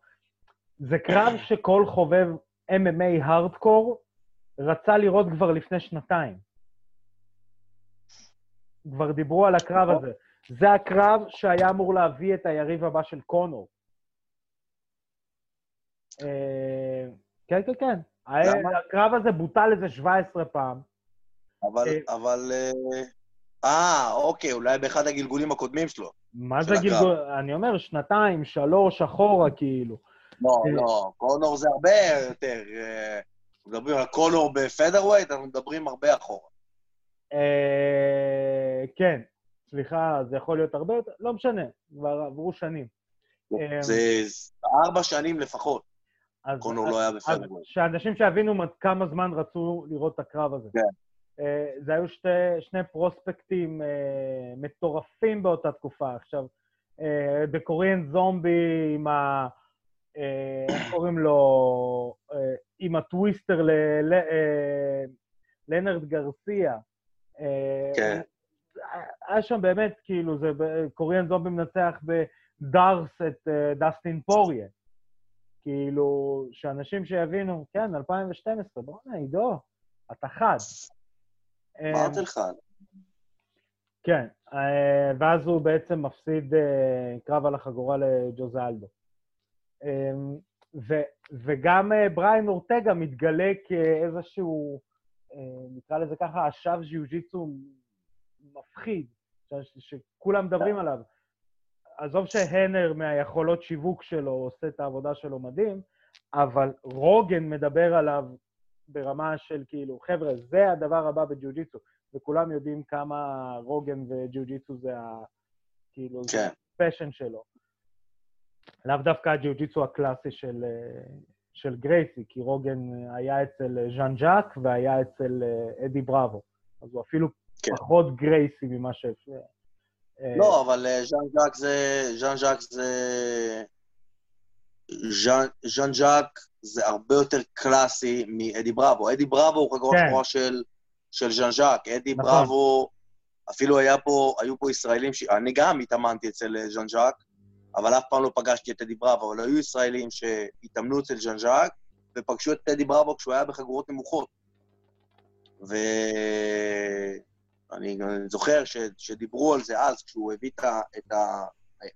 זה קרב שכל חובב MMA הארדקור רצה לראות כבר לפני שנתיים. כבר דיברו על הקרב הזה. זה הקרב שהיה אמור להביא את היריב הבא של קונור. אה, כן, כן, כן. הקרב הזה בוטל איזה 17 פעם. אבל, אה, אבל... אה, אה, אוקיי, אולי באחד הגלגולים הקודמים שלו. מה זה. גלגול? אני אומר, שנתיים, שלוש, אחורה, כאילו. לא. לא, קונור זה הרבה יותר... מדברים על קונור בפדרווייט, אנחנו מדברים הרבה אחורה. כן, סליחה, זה יכול להיות הרבה יותר, לא משנה, כבר עברו שנים. אה, זה ארבע שנים לפחות, אז- קונור לא היה אז בפדרווייט. שאנשים שיבינו כמה זמן רצו לראות את הקרב הזה. כן. אה, זה היו שתי, שני פרוספקטים אה, מטורפים באותה תקופה. עכשיו, אה, בקוריאן זומבי עם ה... איך קוראים לו? עם הטוויסטר ל... ל אה, לנרד גרסיה. כן. היה שם באמת, כאילו, זה קוריאן זומבי מנצח בדארס את אה, דסטין פוריה. כאילו, שאנשים שיבינו, כן, 2012, בוא'נה, עידו, אתה חד. אמרתי אה, לך, כן, אה, ואז הוא בעצם מפסיד אה, קרב על החגורה לג'וזה אלדו. אה, ו- וגם בריין אורטגה מתגלה כאיזשהו, נקרא לזה ככה, אשף ז'יוג'יצו מפחיד, ש- שכולם מדברים עליו. עזוב שהנר מהיכולות שיווק שלו עושה את העבודה שלו מדהים, אבל רוגן מדבר עליו ברמה של כאילו, חבר'ה, זה הדבר הבא בג'יוג'יצו. וכולם יודעים כמה רוגן וג'יוג'יצו זה ה... כאילו, זה כן. ה passion שלו. לאו דווקא הג'יוג'יצו הקלאסי של, של גרייסי, כי רוגן היה אצל ז'אן ז'אק והיה אצל אה, אדי בראבו. אז הוא אפילו כן. פחות גרייסי ממה ש... אה, לא, אבל אה, ז'אן ז'אק זה... ז'אן ז'אק זה... ז'אן- ז'אן ז'אק זה הרבה יותר קלאסי מאדי בראבו. אדי בראבו הוא חגורה כן. שחורה של, של ז'אן ז'אק. אדי נכון. בראבו, אפילו היה פה, היו פה ישראלים, ש... אני גם התאמנתי אצל אה, ז'אן ז'אק, אבל אף פעם לא פגשתי את אדי בראבו, אבל היו ישראלים שהתאמנו אצל ז'אן ז'אק, ופגשו את אדי בראבו כשהוא היה בחגורות נמוכות. ואני זוכר ש... שדיברו על זה אז, כשהוא הביא את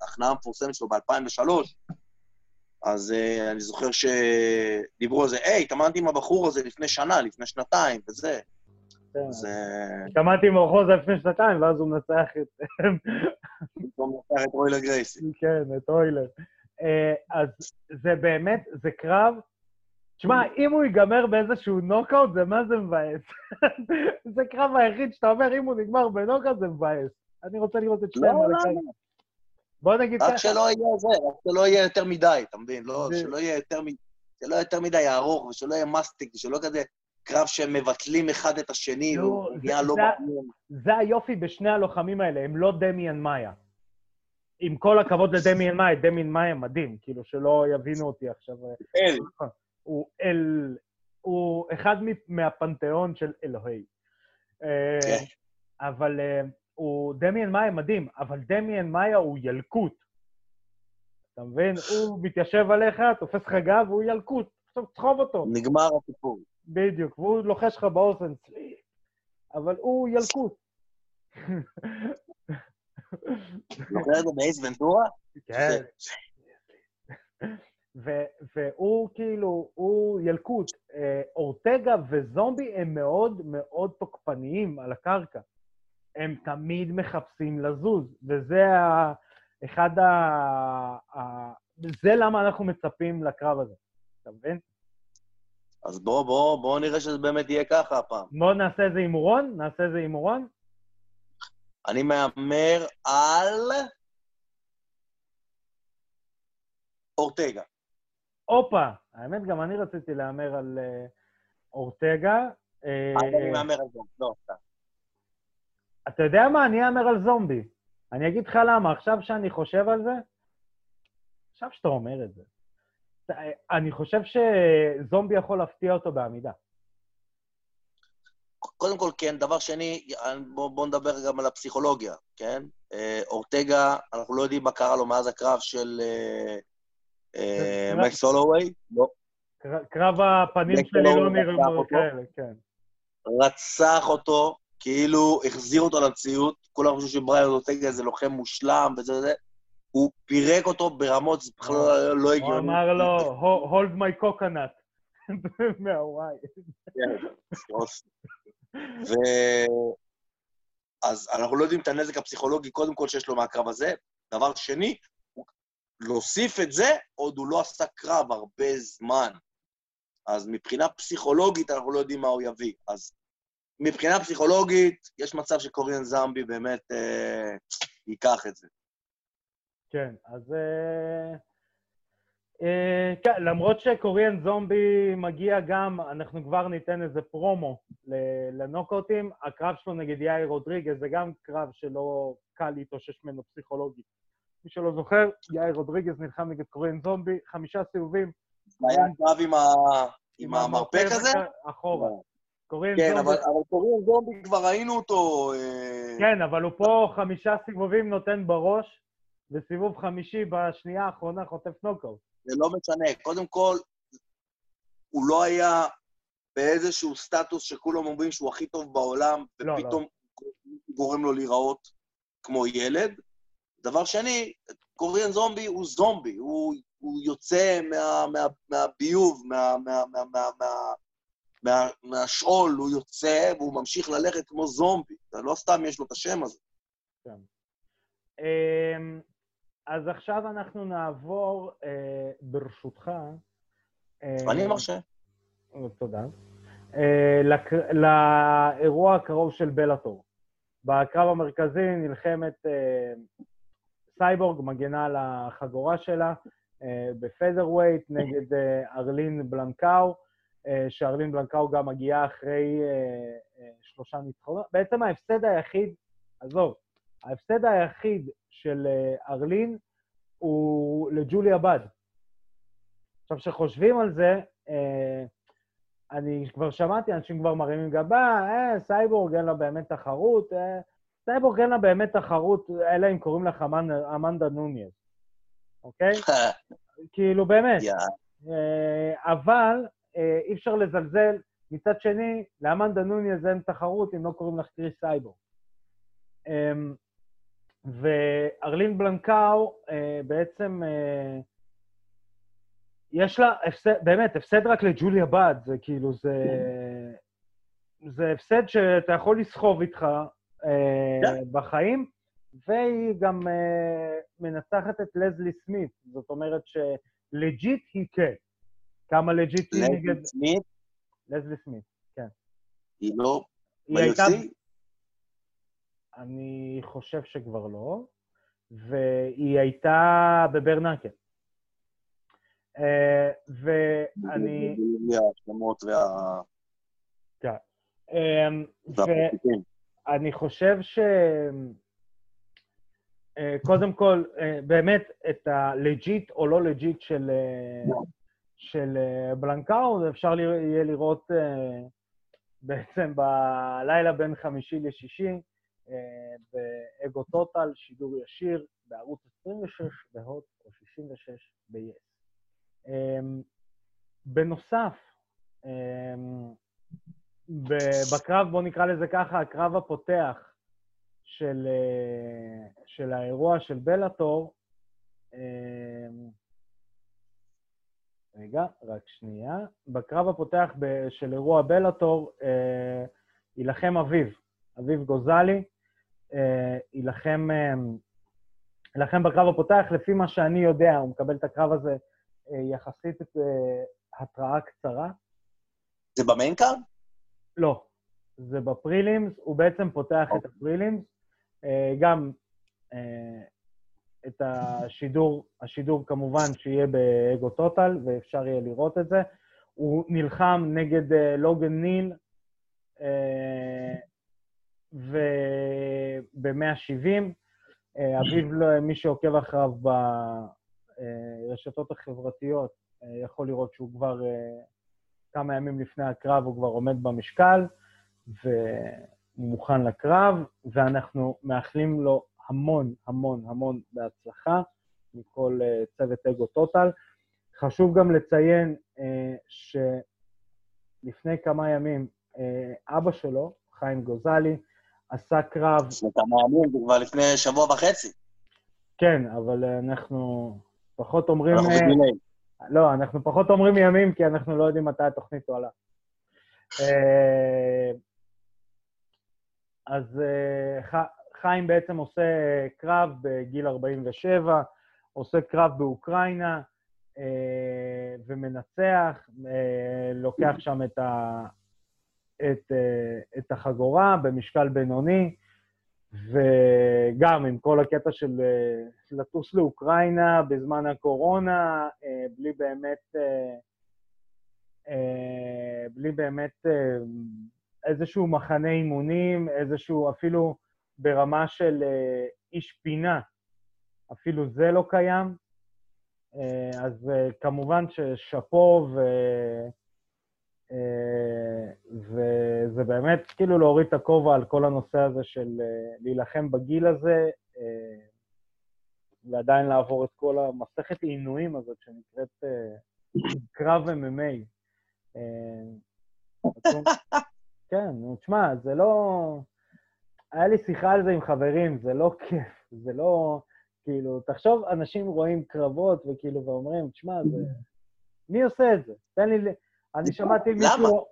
ההכנעה המפורסמת שלו ב-2003, אז uh, אני זוכר שדיברו על זה, היי, התאמנתי עם הבחור הזה לפני שנה, לפני שנתיים, וזה. כן. אז אה, שמעתי עם אורחוזה לפני שנתיים, ואז הוא מנצח את... פתאום נפתח את רוילר גרייסי. כן, את אוילר. אה, אז זה באמת, זה קרב... תשמע, אם הוא ייגמר באיזשהו נוקאוט, זה מה זה מבאס. זה קרב היחיד שאתה אומר, אם הוא נגמר בנוקאוט, זה מבאס. אני רוצה לראות את שניהם לא, על לא, הקרב. לא. בוא נגיד רק שלא יהיה זה, רק שלא יהיה יותר מדי, אתה מבין? לא, שלא יהיה יותר מדי, שלא יהיה יותר מדי ארוך, ושלא יהיה מסטיק, ושלא כזה קרב שהם מבטלים אחד את השני, לא, והוא נהיה לא מעניין. זה היופי בשני הלוחמים האלה, הם לא דמיאן מאיה. עם כל הכבוד לדמיאן מאיה, דמיאן מאיה מדהים, כאילו שלא יבינו אותי עכשיו. הוא אל... הוא אחד מהפנתיאון של אלוהי. אה, כן. אבל אה, הוא... דמיאן מאיה מדהים, אבל דמיאן מאיה הוא ילקוט. אתה מבין? הוא מתיישב עליך, תופס לך גב, והוא ילקוט. עכשיו תסחוב אותו. נגמר הסיפור. בדיוק, והוא לוחש לך באוזן, אבל הוא ילקוט. זוכר את זה באייס ונטורה? כן. ו- והוא כאילו, הוא ילקוט. אה, אורטגה וזומבי הם מאוד מאוד תוקפניים על הקרקע. הם תמיד מחפשים לזוז, וזה ה- אחד ה... ה... זה למה אנחנו מצפים לקרב הזה, אתה מבין? אז בוא, בוא, בוא נראה שזה באמת יהיה ככה הפעם. בואו נעשה איזה הימורון, נעשה איזה הימורון. אני מהמר על... אורטגה. הופה, האמת, גם אני רציתי להמר על אה, אורטגה. אה, אני מהמר על זה, לא. אתה יודע מה? אני אאמר על זומבי. אני אגיד לך למה. עכשיו שאני חושב על זה, עכשיו שאתה אומר את זה, אני חושב שזומבי יכול להפתיע אותו בעמידה. קודם כל, כן. דבר שני, בואו בוא נדבר גם על הפסיכולוגיה, כן? אה, אורטגה, אנחנו לא יודעים מה קרה לו מאז הקרב של אה, אה, מקס הולווי. לא. קר- קרב הפנים שלי לא אותו. כאלה, כן. רצח אותו, כאילו החזיר אותו למציאות. כולם חושבים שבריאן אורטגה זה לוחם מושלם וזה וזה. הוא פירק אותו ברמות, זה בכלל לא- לא הוא הגיוני. אמר לו, hold my coconut. מהוואי. כן, ו... אז אנחנו לא יודעים את הנזק הפסיכולוגי, קודם כל, שיש לו מהקרב הזה. דבר שני, הוא... להוסיף את זה, עוד הוא לא עשה קרב הרבה זמן. אז מבחינה פסיכולוגית, אנחנו לא יודעים מה הוא יביא. אז מבחינה פסיכולוגית, יש מצב שקוריאן זמבי באמת אה, ייקח את זה. כן, אז... אה, אה, כן, למרות שקוריאן זומבי מגיע גם, אנחנו כבר ניתן איזה פרומו לנוקאוטים. הקרב שלו נגד יאיר רודריגז זה גם קרב שלא קל להתאושש ממנו פסיכולוגית. מי שלא זוכר, יאיר רודריגז נלחם נגד קוריאן זומבי, חמישה סיבובים. היה קרב עם, ה... עם המרפק הזה? אחורה. קוריאן כן, זומבי... אבל, אבל קוריאן זומבי כבר ראינו אותו... אה... כן, אבל הוא פה חמישה סיבובים נותן בראש, וסיבוב חמישי בשנייה האחרונה חוטף נוקאוט. זה לא משנה. קודם כל, הוא לא היה באיזשהו סטטוס שכולם אומרים שהוא הכי טוב בעולם, לא, ופתאום גורם לו להיראות כמו ילד. דבר שני, קוריאן זומבי הוא זומבי, הוא, הוא יוצא מה, מה, מהביוב, מה, מה, מה, מה, מה, מה, מהשאול, הוא יוצא והוא ממשיך ללכת כמו זומבי. זה לא סתם יש לו את השם הזה. אמ, אז עכשיו אנחנו נעבור, אה, ברשותך... אה, אני מרשה. תודה. אה, לק- לאירוע הקרוב של בלאטור. בקרב המרכזי נלחמת סייבורג, מגנה על החגורה שלה, אה, בפדרווייט נגד אה, ארלין בלנקאו, אה, שארלין בלנקאו גם מגיעה אחרי שלושה ניצחונות. בעצם ההפסד היחיד, עזוב, ההפסד היחיד של ארלין הוא לג'וליה בד. עכשיו, כשחושבים על זה, אני כבר שמעתי, אנשים כבר מרימים גבה, אה, סייבורג אין לה באמת תחרות, אה, סייבורג אין לה באמת תחרות, אלא אם קוראים לך אמנדה נוניאז, אוקיי? כאילו, באמת. אה, אבל אה, אי אפשר לזלזל. מצד שני, לאמנדה נוניאז אין תחרות אם לא קוראים לך קריס סייבורג. אמ, וארלין בלנקאו אה, בעצם, יש לה הפסד, באמת, הפסד רק לג'וליה בד, זה כאילו, זה... זה הפסד שאתה יכול לסחוב איתך אה, כן. בחיים, והיא גם אה, מנצחת את לזלי סמית, זאת אומרת ש legit היא כן. כמה legit היא נגד... ליידי סמית, לזלי סמית, כן. היא לא היא הייתה... אני חושב שכבר לא, והיא הייתה ב bare knuckle. אה, ואני... ההשלמות וה- כן. ואני חושב ש... אה, קודם כל, אה, באמת, את ה legit או לא legit של, אה, של בלנקאו, אפשר יהיה לראות בעצם בלילה בין חמישי לשישי, באגו טוטל, שידור ישיר, בערוץ 26 בהוט או 66 ב-yes. בנוסף, בקרב, בואו נקרא לזה ככה, הקרב הפותח של, אה, של האירוע של בלאטור, אמ, רגע, רק שנייה. בקרב הפותח ב- של אירוע בלאטור, אה, יילחם אביב, אביב גוזלי, אה, יילחם, אה, בקרב הפותח. לפי מה שאני יודע, הוא מקבל את הקרב הזה אה, יחסית בהתראה קצרה. זה ב main card? לא, זה ב prelims, הוא בעצם פותח את ה prelims. אה, גם אה, את השידור, השידור כמובן שיהיה באגו טוטל, ואפשר יהיה לראות את זה. הוא נלחם נגד אה, לוגן ניל, אה, וב-170. אביב, לא- מי שעוקב אחריו ברשתות החברתיות, יכול לראות שהוא כבר כמה ימים לפני הקרב, הוא כבר עומד במשקל, והוא מוכן לקרב, ואנחנו מאחלים לו המון, המון, המון בהצלחה מכל אה, צוות אגו טוטל. חשוב גם לציין אה, שלפני כמה ימים אה, אבא שלו, חיים גוזלי, עשה קרב, כמה ימים, זה כבר לפני שבוע וחצי. כן, אבל אנחנו פחות אומרים... אנחנו אה, בדיליי. לא, אנחנו פחות אומרים ימים, כי אנחנו לא יודעים מתי התוכנית עולה. אה, אז אה, חיים בעצם עושה קרב בגיל 47, עושה קרב באוקראינה אה, ומנצח, לוקח שם את החגורה במשקל בינוני, וגם עם כל הקטע של אה, לטוס לאוקראינה בזמן הקורונה, אה, בלי באמת, אה, בלי באמת איזשהו מחנה אימונים, איזשהו, אפילו ברמה של איש פינה, אפילו זה לא קיים. אז כמובן ששאפו ו... אה, וזה באמת כאילו להוריד את הכובע על כל הנושא הזה של אה, להילחם בגיל הזה, אה, ועדיין לעבור את כל המסכת עינויים הזאת שנקראת קרב MMA. כן, תשמע, זה לא... היה לי שיחה על זה עם חברים, זה לא כיף, זה לא... כאילו, תחשוב, אנשים רואים קרבות וכאילו, ואומרים, תשמע, זה... מי עושה את זה? תן לי... אני שמעתי? מישהו...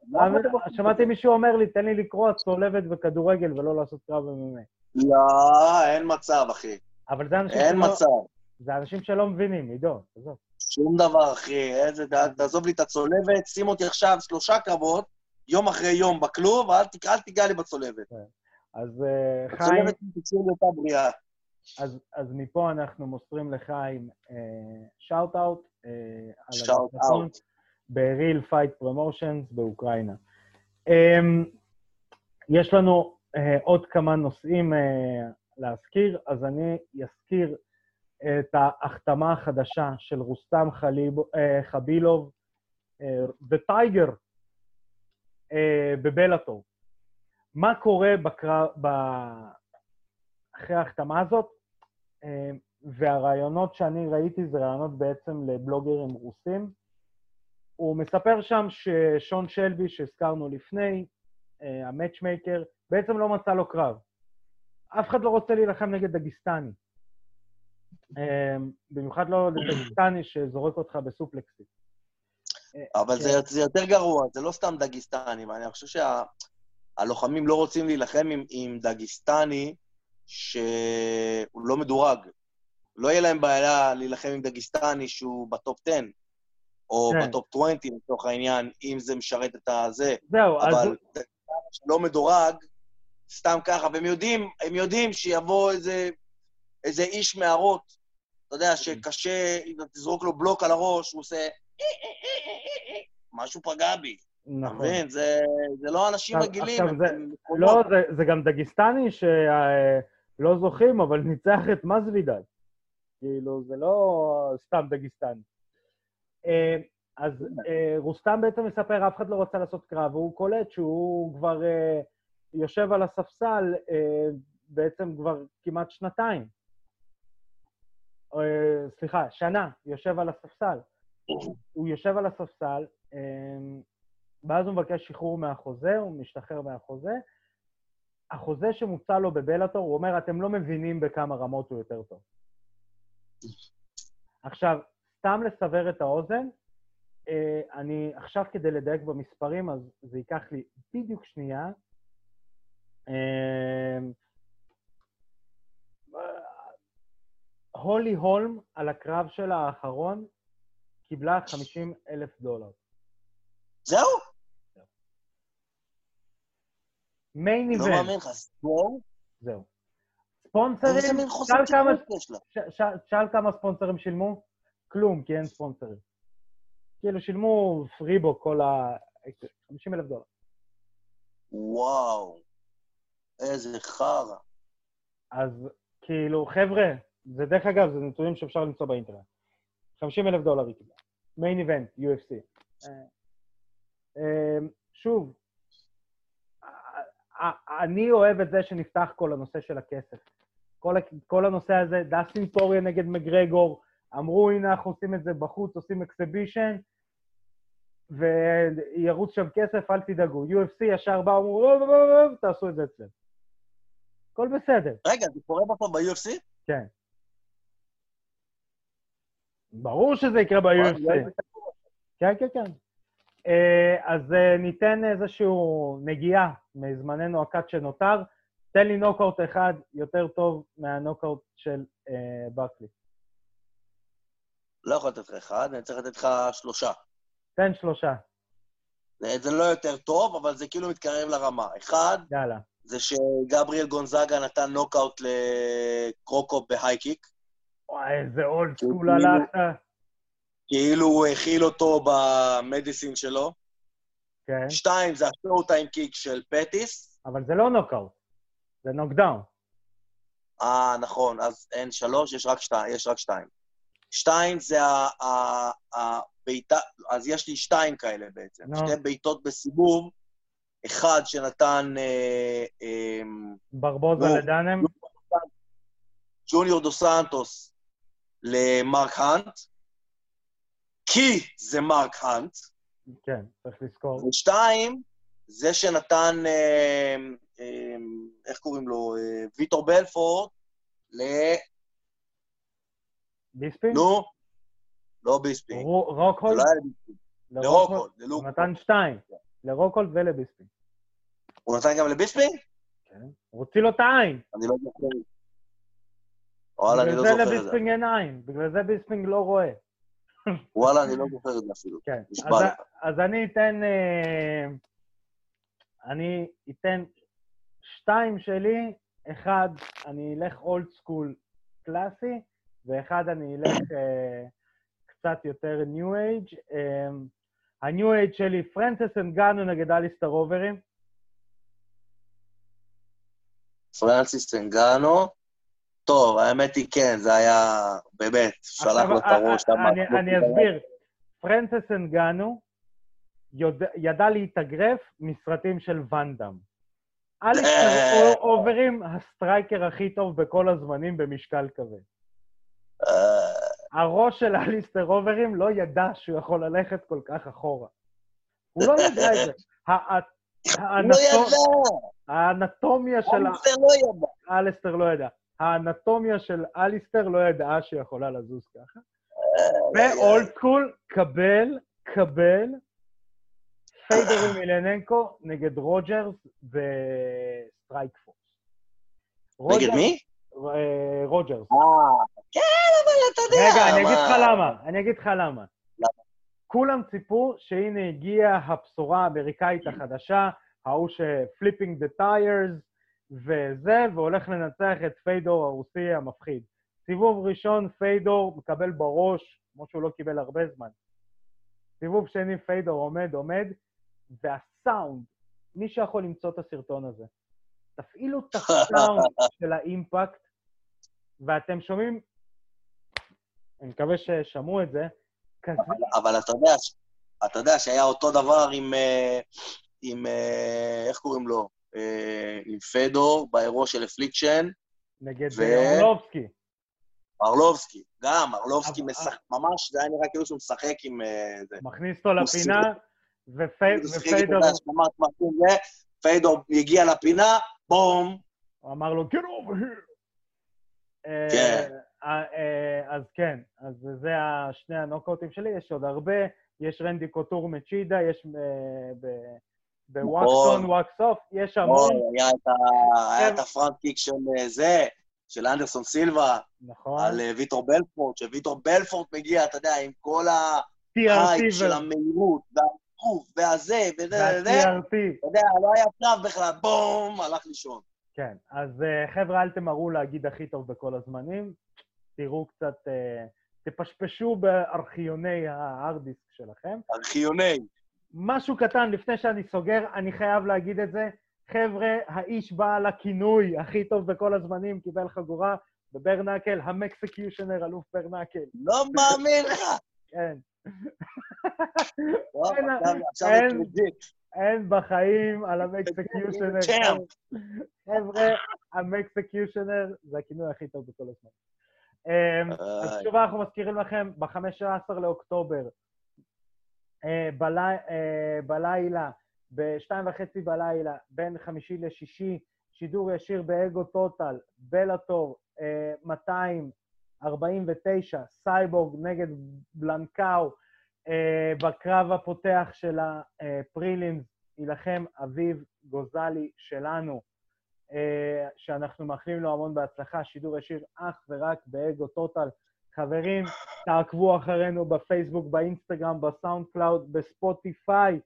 שמעתי מישהו אומר לי, תן לי לקרוע צולבת בכדורגל ולא לעשות קרב MMA. לא, אין מצב, אחי. אבל זה אנשים אין שלא... מצב. זה אנשים שלא מבינים, עידו, עזוב. שום דבר, אחי. איזה... תעזוב לי את הצולבת, שים אותי עכשיו שלושה קרבות, יום אחרי יום בכלוב, אל ת- אל תיגע לי בצולבת. אז אה, חיים, הצולבת תקשור לי אותה בריאה. אז, אז מפה אנחנו מוסרים לחיים shout-out אה, ב-real fight promotions באוקראינה. Um, יש לנו אה, עוד כמה נושאים אה, להזכיר, אז אני אזכיר את ההחתמה החדשה של רוסטם חליב, אה, חבילוב, אה, בבלאטור. מה קורה בקרב, ב... אחרי ההחתמה הזאת? אה, והרעיונות שאני ראיתי זה רעיונות בעצם לבלוגרים רוסים. הוא מספר שם ששון שלבי, שהזכרנו לפני, אה, ה matchmaker, בעצם לא מצא לו קרב. אף אחד לא רוצה להילחם נגד דגיסטני. אה, במיוחד לא דגיסטני שזורק אותך בסופלקסים. אה, אבל זה, זה יותר גרוע, זה לא סתם דגיסטנים. אני חושב שהלוחמים לא רוצים להילחם עם, עם דגיסטני שהוא לא מדורג. לא יהיה להם בעיה להילחם עם דגיסטני שהוא ב top 10, או כן. בטופ 20 לצורך העניין, אם זה משרת את הזה. זהו, אז... אבל לא מדורג, סתם ככה, והם יודעים, הם יודעים שיבוא איזה, איזה איש מערות, אתה יודע, שקשה, אם תזרוק לו בלוק על הראש, הוא עושה... משהו פגע בי. נכון. מבין? זה, זה לא אנשים עכשיו- רגילים, עכשיו זה- לא. זה, זה גם דגיסטני שלא זוכים, אבל ניצח את מזוידל. כאילו, זה לא סתם דגיסטני. אה, אז אה, רוסטם בעצם מספר, אף אחד לא רוצה לעשות קרב, והוא קולט שהוא כבר אה, יושב על הספסל בעצם כבר כמעט שנתיים. סליחה, שנה, יושב על הספסל. הוא יושב על הספסל, ואז הוא מבקש שחרור מהחוזה, הוא משתחרר מהחוזה. החוזה שמוצע לו בבלאטור, הוא אומר, אתם לא מבינים בכמה רמות הוא יותר טוב. עכשיו, סתם לסבר את האוזן, אה, אני עכשיו כדי לדייק במספרים, אז זה ייקח לי בדיוק שנייה. אה, הולי הולם, על הקרב שלה האחרון, קיבלה 50 אלף דולר. זהו? מיין לא איבנט, מאמין לך, זהו? זהו. ספונסרים, ש- שאל כמה ספונסרים שילמו? כלום, כי אין ספונסרים. כאילו שילמו פריבו כל ה... 50 אלף דולר. וואו, איזה חרא. אז כאילו, חבר'ה, זה דרך אגב, זה נתונים שאפשר למצוא באינטרנט. 50 אלף דולר היא קיבלה. מיין איבנט, UFC. שוב, אה, אה, אני אוהב את זה שנפתח כל הנושא של הכסף. כל, כל הנושא הזה, דסטין פוריה נגד מגרגור, אמרו, הנה, אנחנו עושים את זה בחוץ, עושים אקסיבישן, וירוץ שם כסף, אל תדאגו. UFC ישר באו, אמרו, "לא, לא, לא, לא, תעשו את זה אצלנו. הכל בסדר. רגע, זה קורה בסוף ב-UFC? כן. ברור שזה יקרה ב-UFC. כן, כן, כן. אה, אז אה, ניתן איזשהו נגיעה מזמננו הקט שנותר. תן לי נוקאוט אחד יותר טוב מהנוקאוט של אה, ברקלי. לא יכול לתת לך אחד, אני צריך לתת לך שלושה. תן שלושה, זה, זה לא יותר טוב, אבל זה כאילו מתקרב לרמה. אחד, יאללה. זה שגבריאל גונזאגה נתן נוקאוט לקרוקו ב high kick, וואי, איזה old school כאילו- הלכת. כאילו הוא האכיל אותו ב medicine שלו. כן, שתיים, זה ה showtime kick של פטיס. אבל זה לא נוקאוט, זה knockdown. אה, נכון, אז אין שלוש, יש רק שתיים. יש רק שתיים. שתיים זה הבעיטה, אז יש לי שתיים כאלה בעצם. נו. שתי בעיטות בסיבוב, אחד שנתן אה, אה, ברבוזה נו. לדנם, ג'וניור דו סנטוס למרק האנט, כי זה מרק האנט, כן, צריך לזכור. ושתיים, זה שנתן, אה, אה, איך קוראים לו, אה, ויטור בלפורד, ל... ביספין? נו, לא זה רוקהולד? לא. לרוקהולד, הוא ללוק. נתן שתיים, לרוקהולד ולביספין. הוא נתן גם לביספינג? כן. הוא הוציא לו את העין. אני לא זוכר. וואלה, אני לא בגלל זה זוכר את זה. לביספינג אין עין, בגלל זה ביספינג לא רואה. וואלה, אני לא זוכר את זה אפילו. כן. אז אני אתן... אה, אני אתן שתיים שלי, אחד, אני אלך old school קלאסי, ואחד אני אלך אה, קצת יותר new age. ה new age שלי, פרנסס אנגאנו נגד אליסטר אוברים. פרנסיס אנגנו. טוב, האמת היא כן, זה היה באמת, שלח לו את הראש. אה, אני, אסביר. פרנסס אנגנו ידע להתאגרף מסרטים של ואנדאם. אליסטר אה. אוברים, ה striker הכי טוב בכל הזמנים במשקל כבד. אה, הראש של אליסטר אוברים לא ידע שהוא יכול ללכת כל כך אחורה. הוא לא ידע את זה. לא האנטומיה של אליסטר לא ידע. אליסטר לא ידע. האנטומיה של אליסטר לא ידעה שהיא יכולה לזוז ככה. ו old school, קבל, קבל, פיידור אמיליאננקו נגד רוג'רס ב Strikeforce. נגד מי? אה, רוג'רס. כן, אבל אתה יודע. רגע, אני אגיד לך למה. אני אגיד לך. למה? כולם ציפו שהנה הגיעה הבשורה האמריקאית החדשה, ההוא ש flipping the tires וזה, והולך לנצח את פיידור הרוסי המפחיד. סיבוב ראשון, פיידור מקבל בראש, כמו שהוא לא קיבל הרבה זמן. סיבוב שני, פיידור עומד, עומד, והסאונד, מי שיכול למצוא את הסרטון הזה, תפעילו את הסאונד של ה impact, ואתם שומעים, אני מקווה ששמעו את זה, כזה, אבל אתה יודע, אתה יודע שהיה אותו דבר עם, אה, עם, אה, איך קוראים לו? אה, עם פדור באירוע של Affliction, נגד ו- ארלובסקי. ארלובסקי, גם, ארלובסקי אבל- משחק, ממש, זה היה נראה כאילו שהוא משחק עם זה. מכניס אותו לפינה, ופיידור, פיידור הגיע לפינה, בום, הוא אמר לו, get over here. כן. אה, אה, אז כן, אז זה השני הנוקאוטים שלי, יש עוד הרבה, יש רנדי קוטור מצ'ידה, יש אה, ב- בוואקס נכון. און, וואקס אוף, יש אוי, המון, היה את ה- היה את כן. הפרנט קיק של זה, של אנדרסון סילבה, נכון, על ויטור בלפורט, שוויטור בלפורט מגיע, אתה יודע, עם כל ההייפ של המהירות, והגוף, והזה, וזה, וזה. אתה יודע, לא היה קרב בכלל, בום, הלך לישון. כן, אז חבר'ה, אל תמהרו להגיד הכי טוב בכל הזמנים, תראו קצת, אה, תפשפשו בארכיוני ההארד דיסק שלכם. ארכיוני. משהו קטן, לפני שאני סוגר, אני חייב להגיד את זה. חבר'ה, האיש בעל הכינוי הכי טוב בכל הזמנים, קיבל חגורה בברנקל, המקסקיושנר, אלוף ברנקל. לא מאמין לך. כן. אין- בחיים על המקסקיושנר. חבר'ה, המקסקיושנר זה הכינוי הכי טוב בכל הזמן. אמ, אז. שוב אנחנו מזכירים לכם, ב-15 לאוקטובר, אה, אה, בלילה, בשתיים וחצי בלילה, בין חמישי לשישי, שידור ישיר באגו טוטל, Bellator, אה, 249, סייבורג נגד בלנקאו, אה, בקרב הפותח של ה prelims, יילחם אביב גוזלי שלנו, אה, שאנחנו מאחלים לו המון בהצלחה, שידור ישיר אך ורק באגו טוטל. חברים, תעקבו אחרינו בפייסבוק, באינסטגרם, בסאונד קלאוד, בספוטיפיי.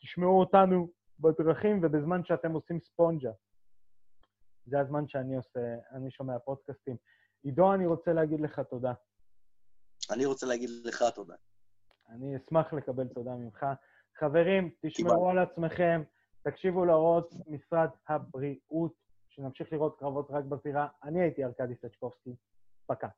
תשמעו אותנו בדרכים ובזמן שאתם עושים ספונג'ה. זה הזמן שאני עושה, אני שומע פודקאסטים. עידו, אני רוצה להגיד לך תודה. אני רוצה להגיד לך תודה. אני אשמח לקבל תודה ממך. חברים, תשמרו. על עצמכם, תקשיבו להוראות משרד הבריאות, שנמשיך לראות קרבות רק בזירה. אני הייתי ארכדי סצ'קובסקי, פקה.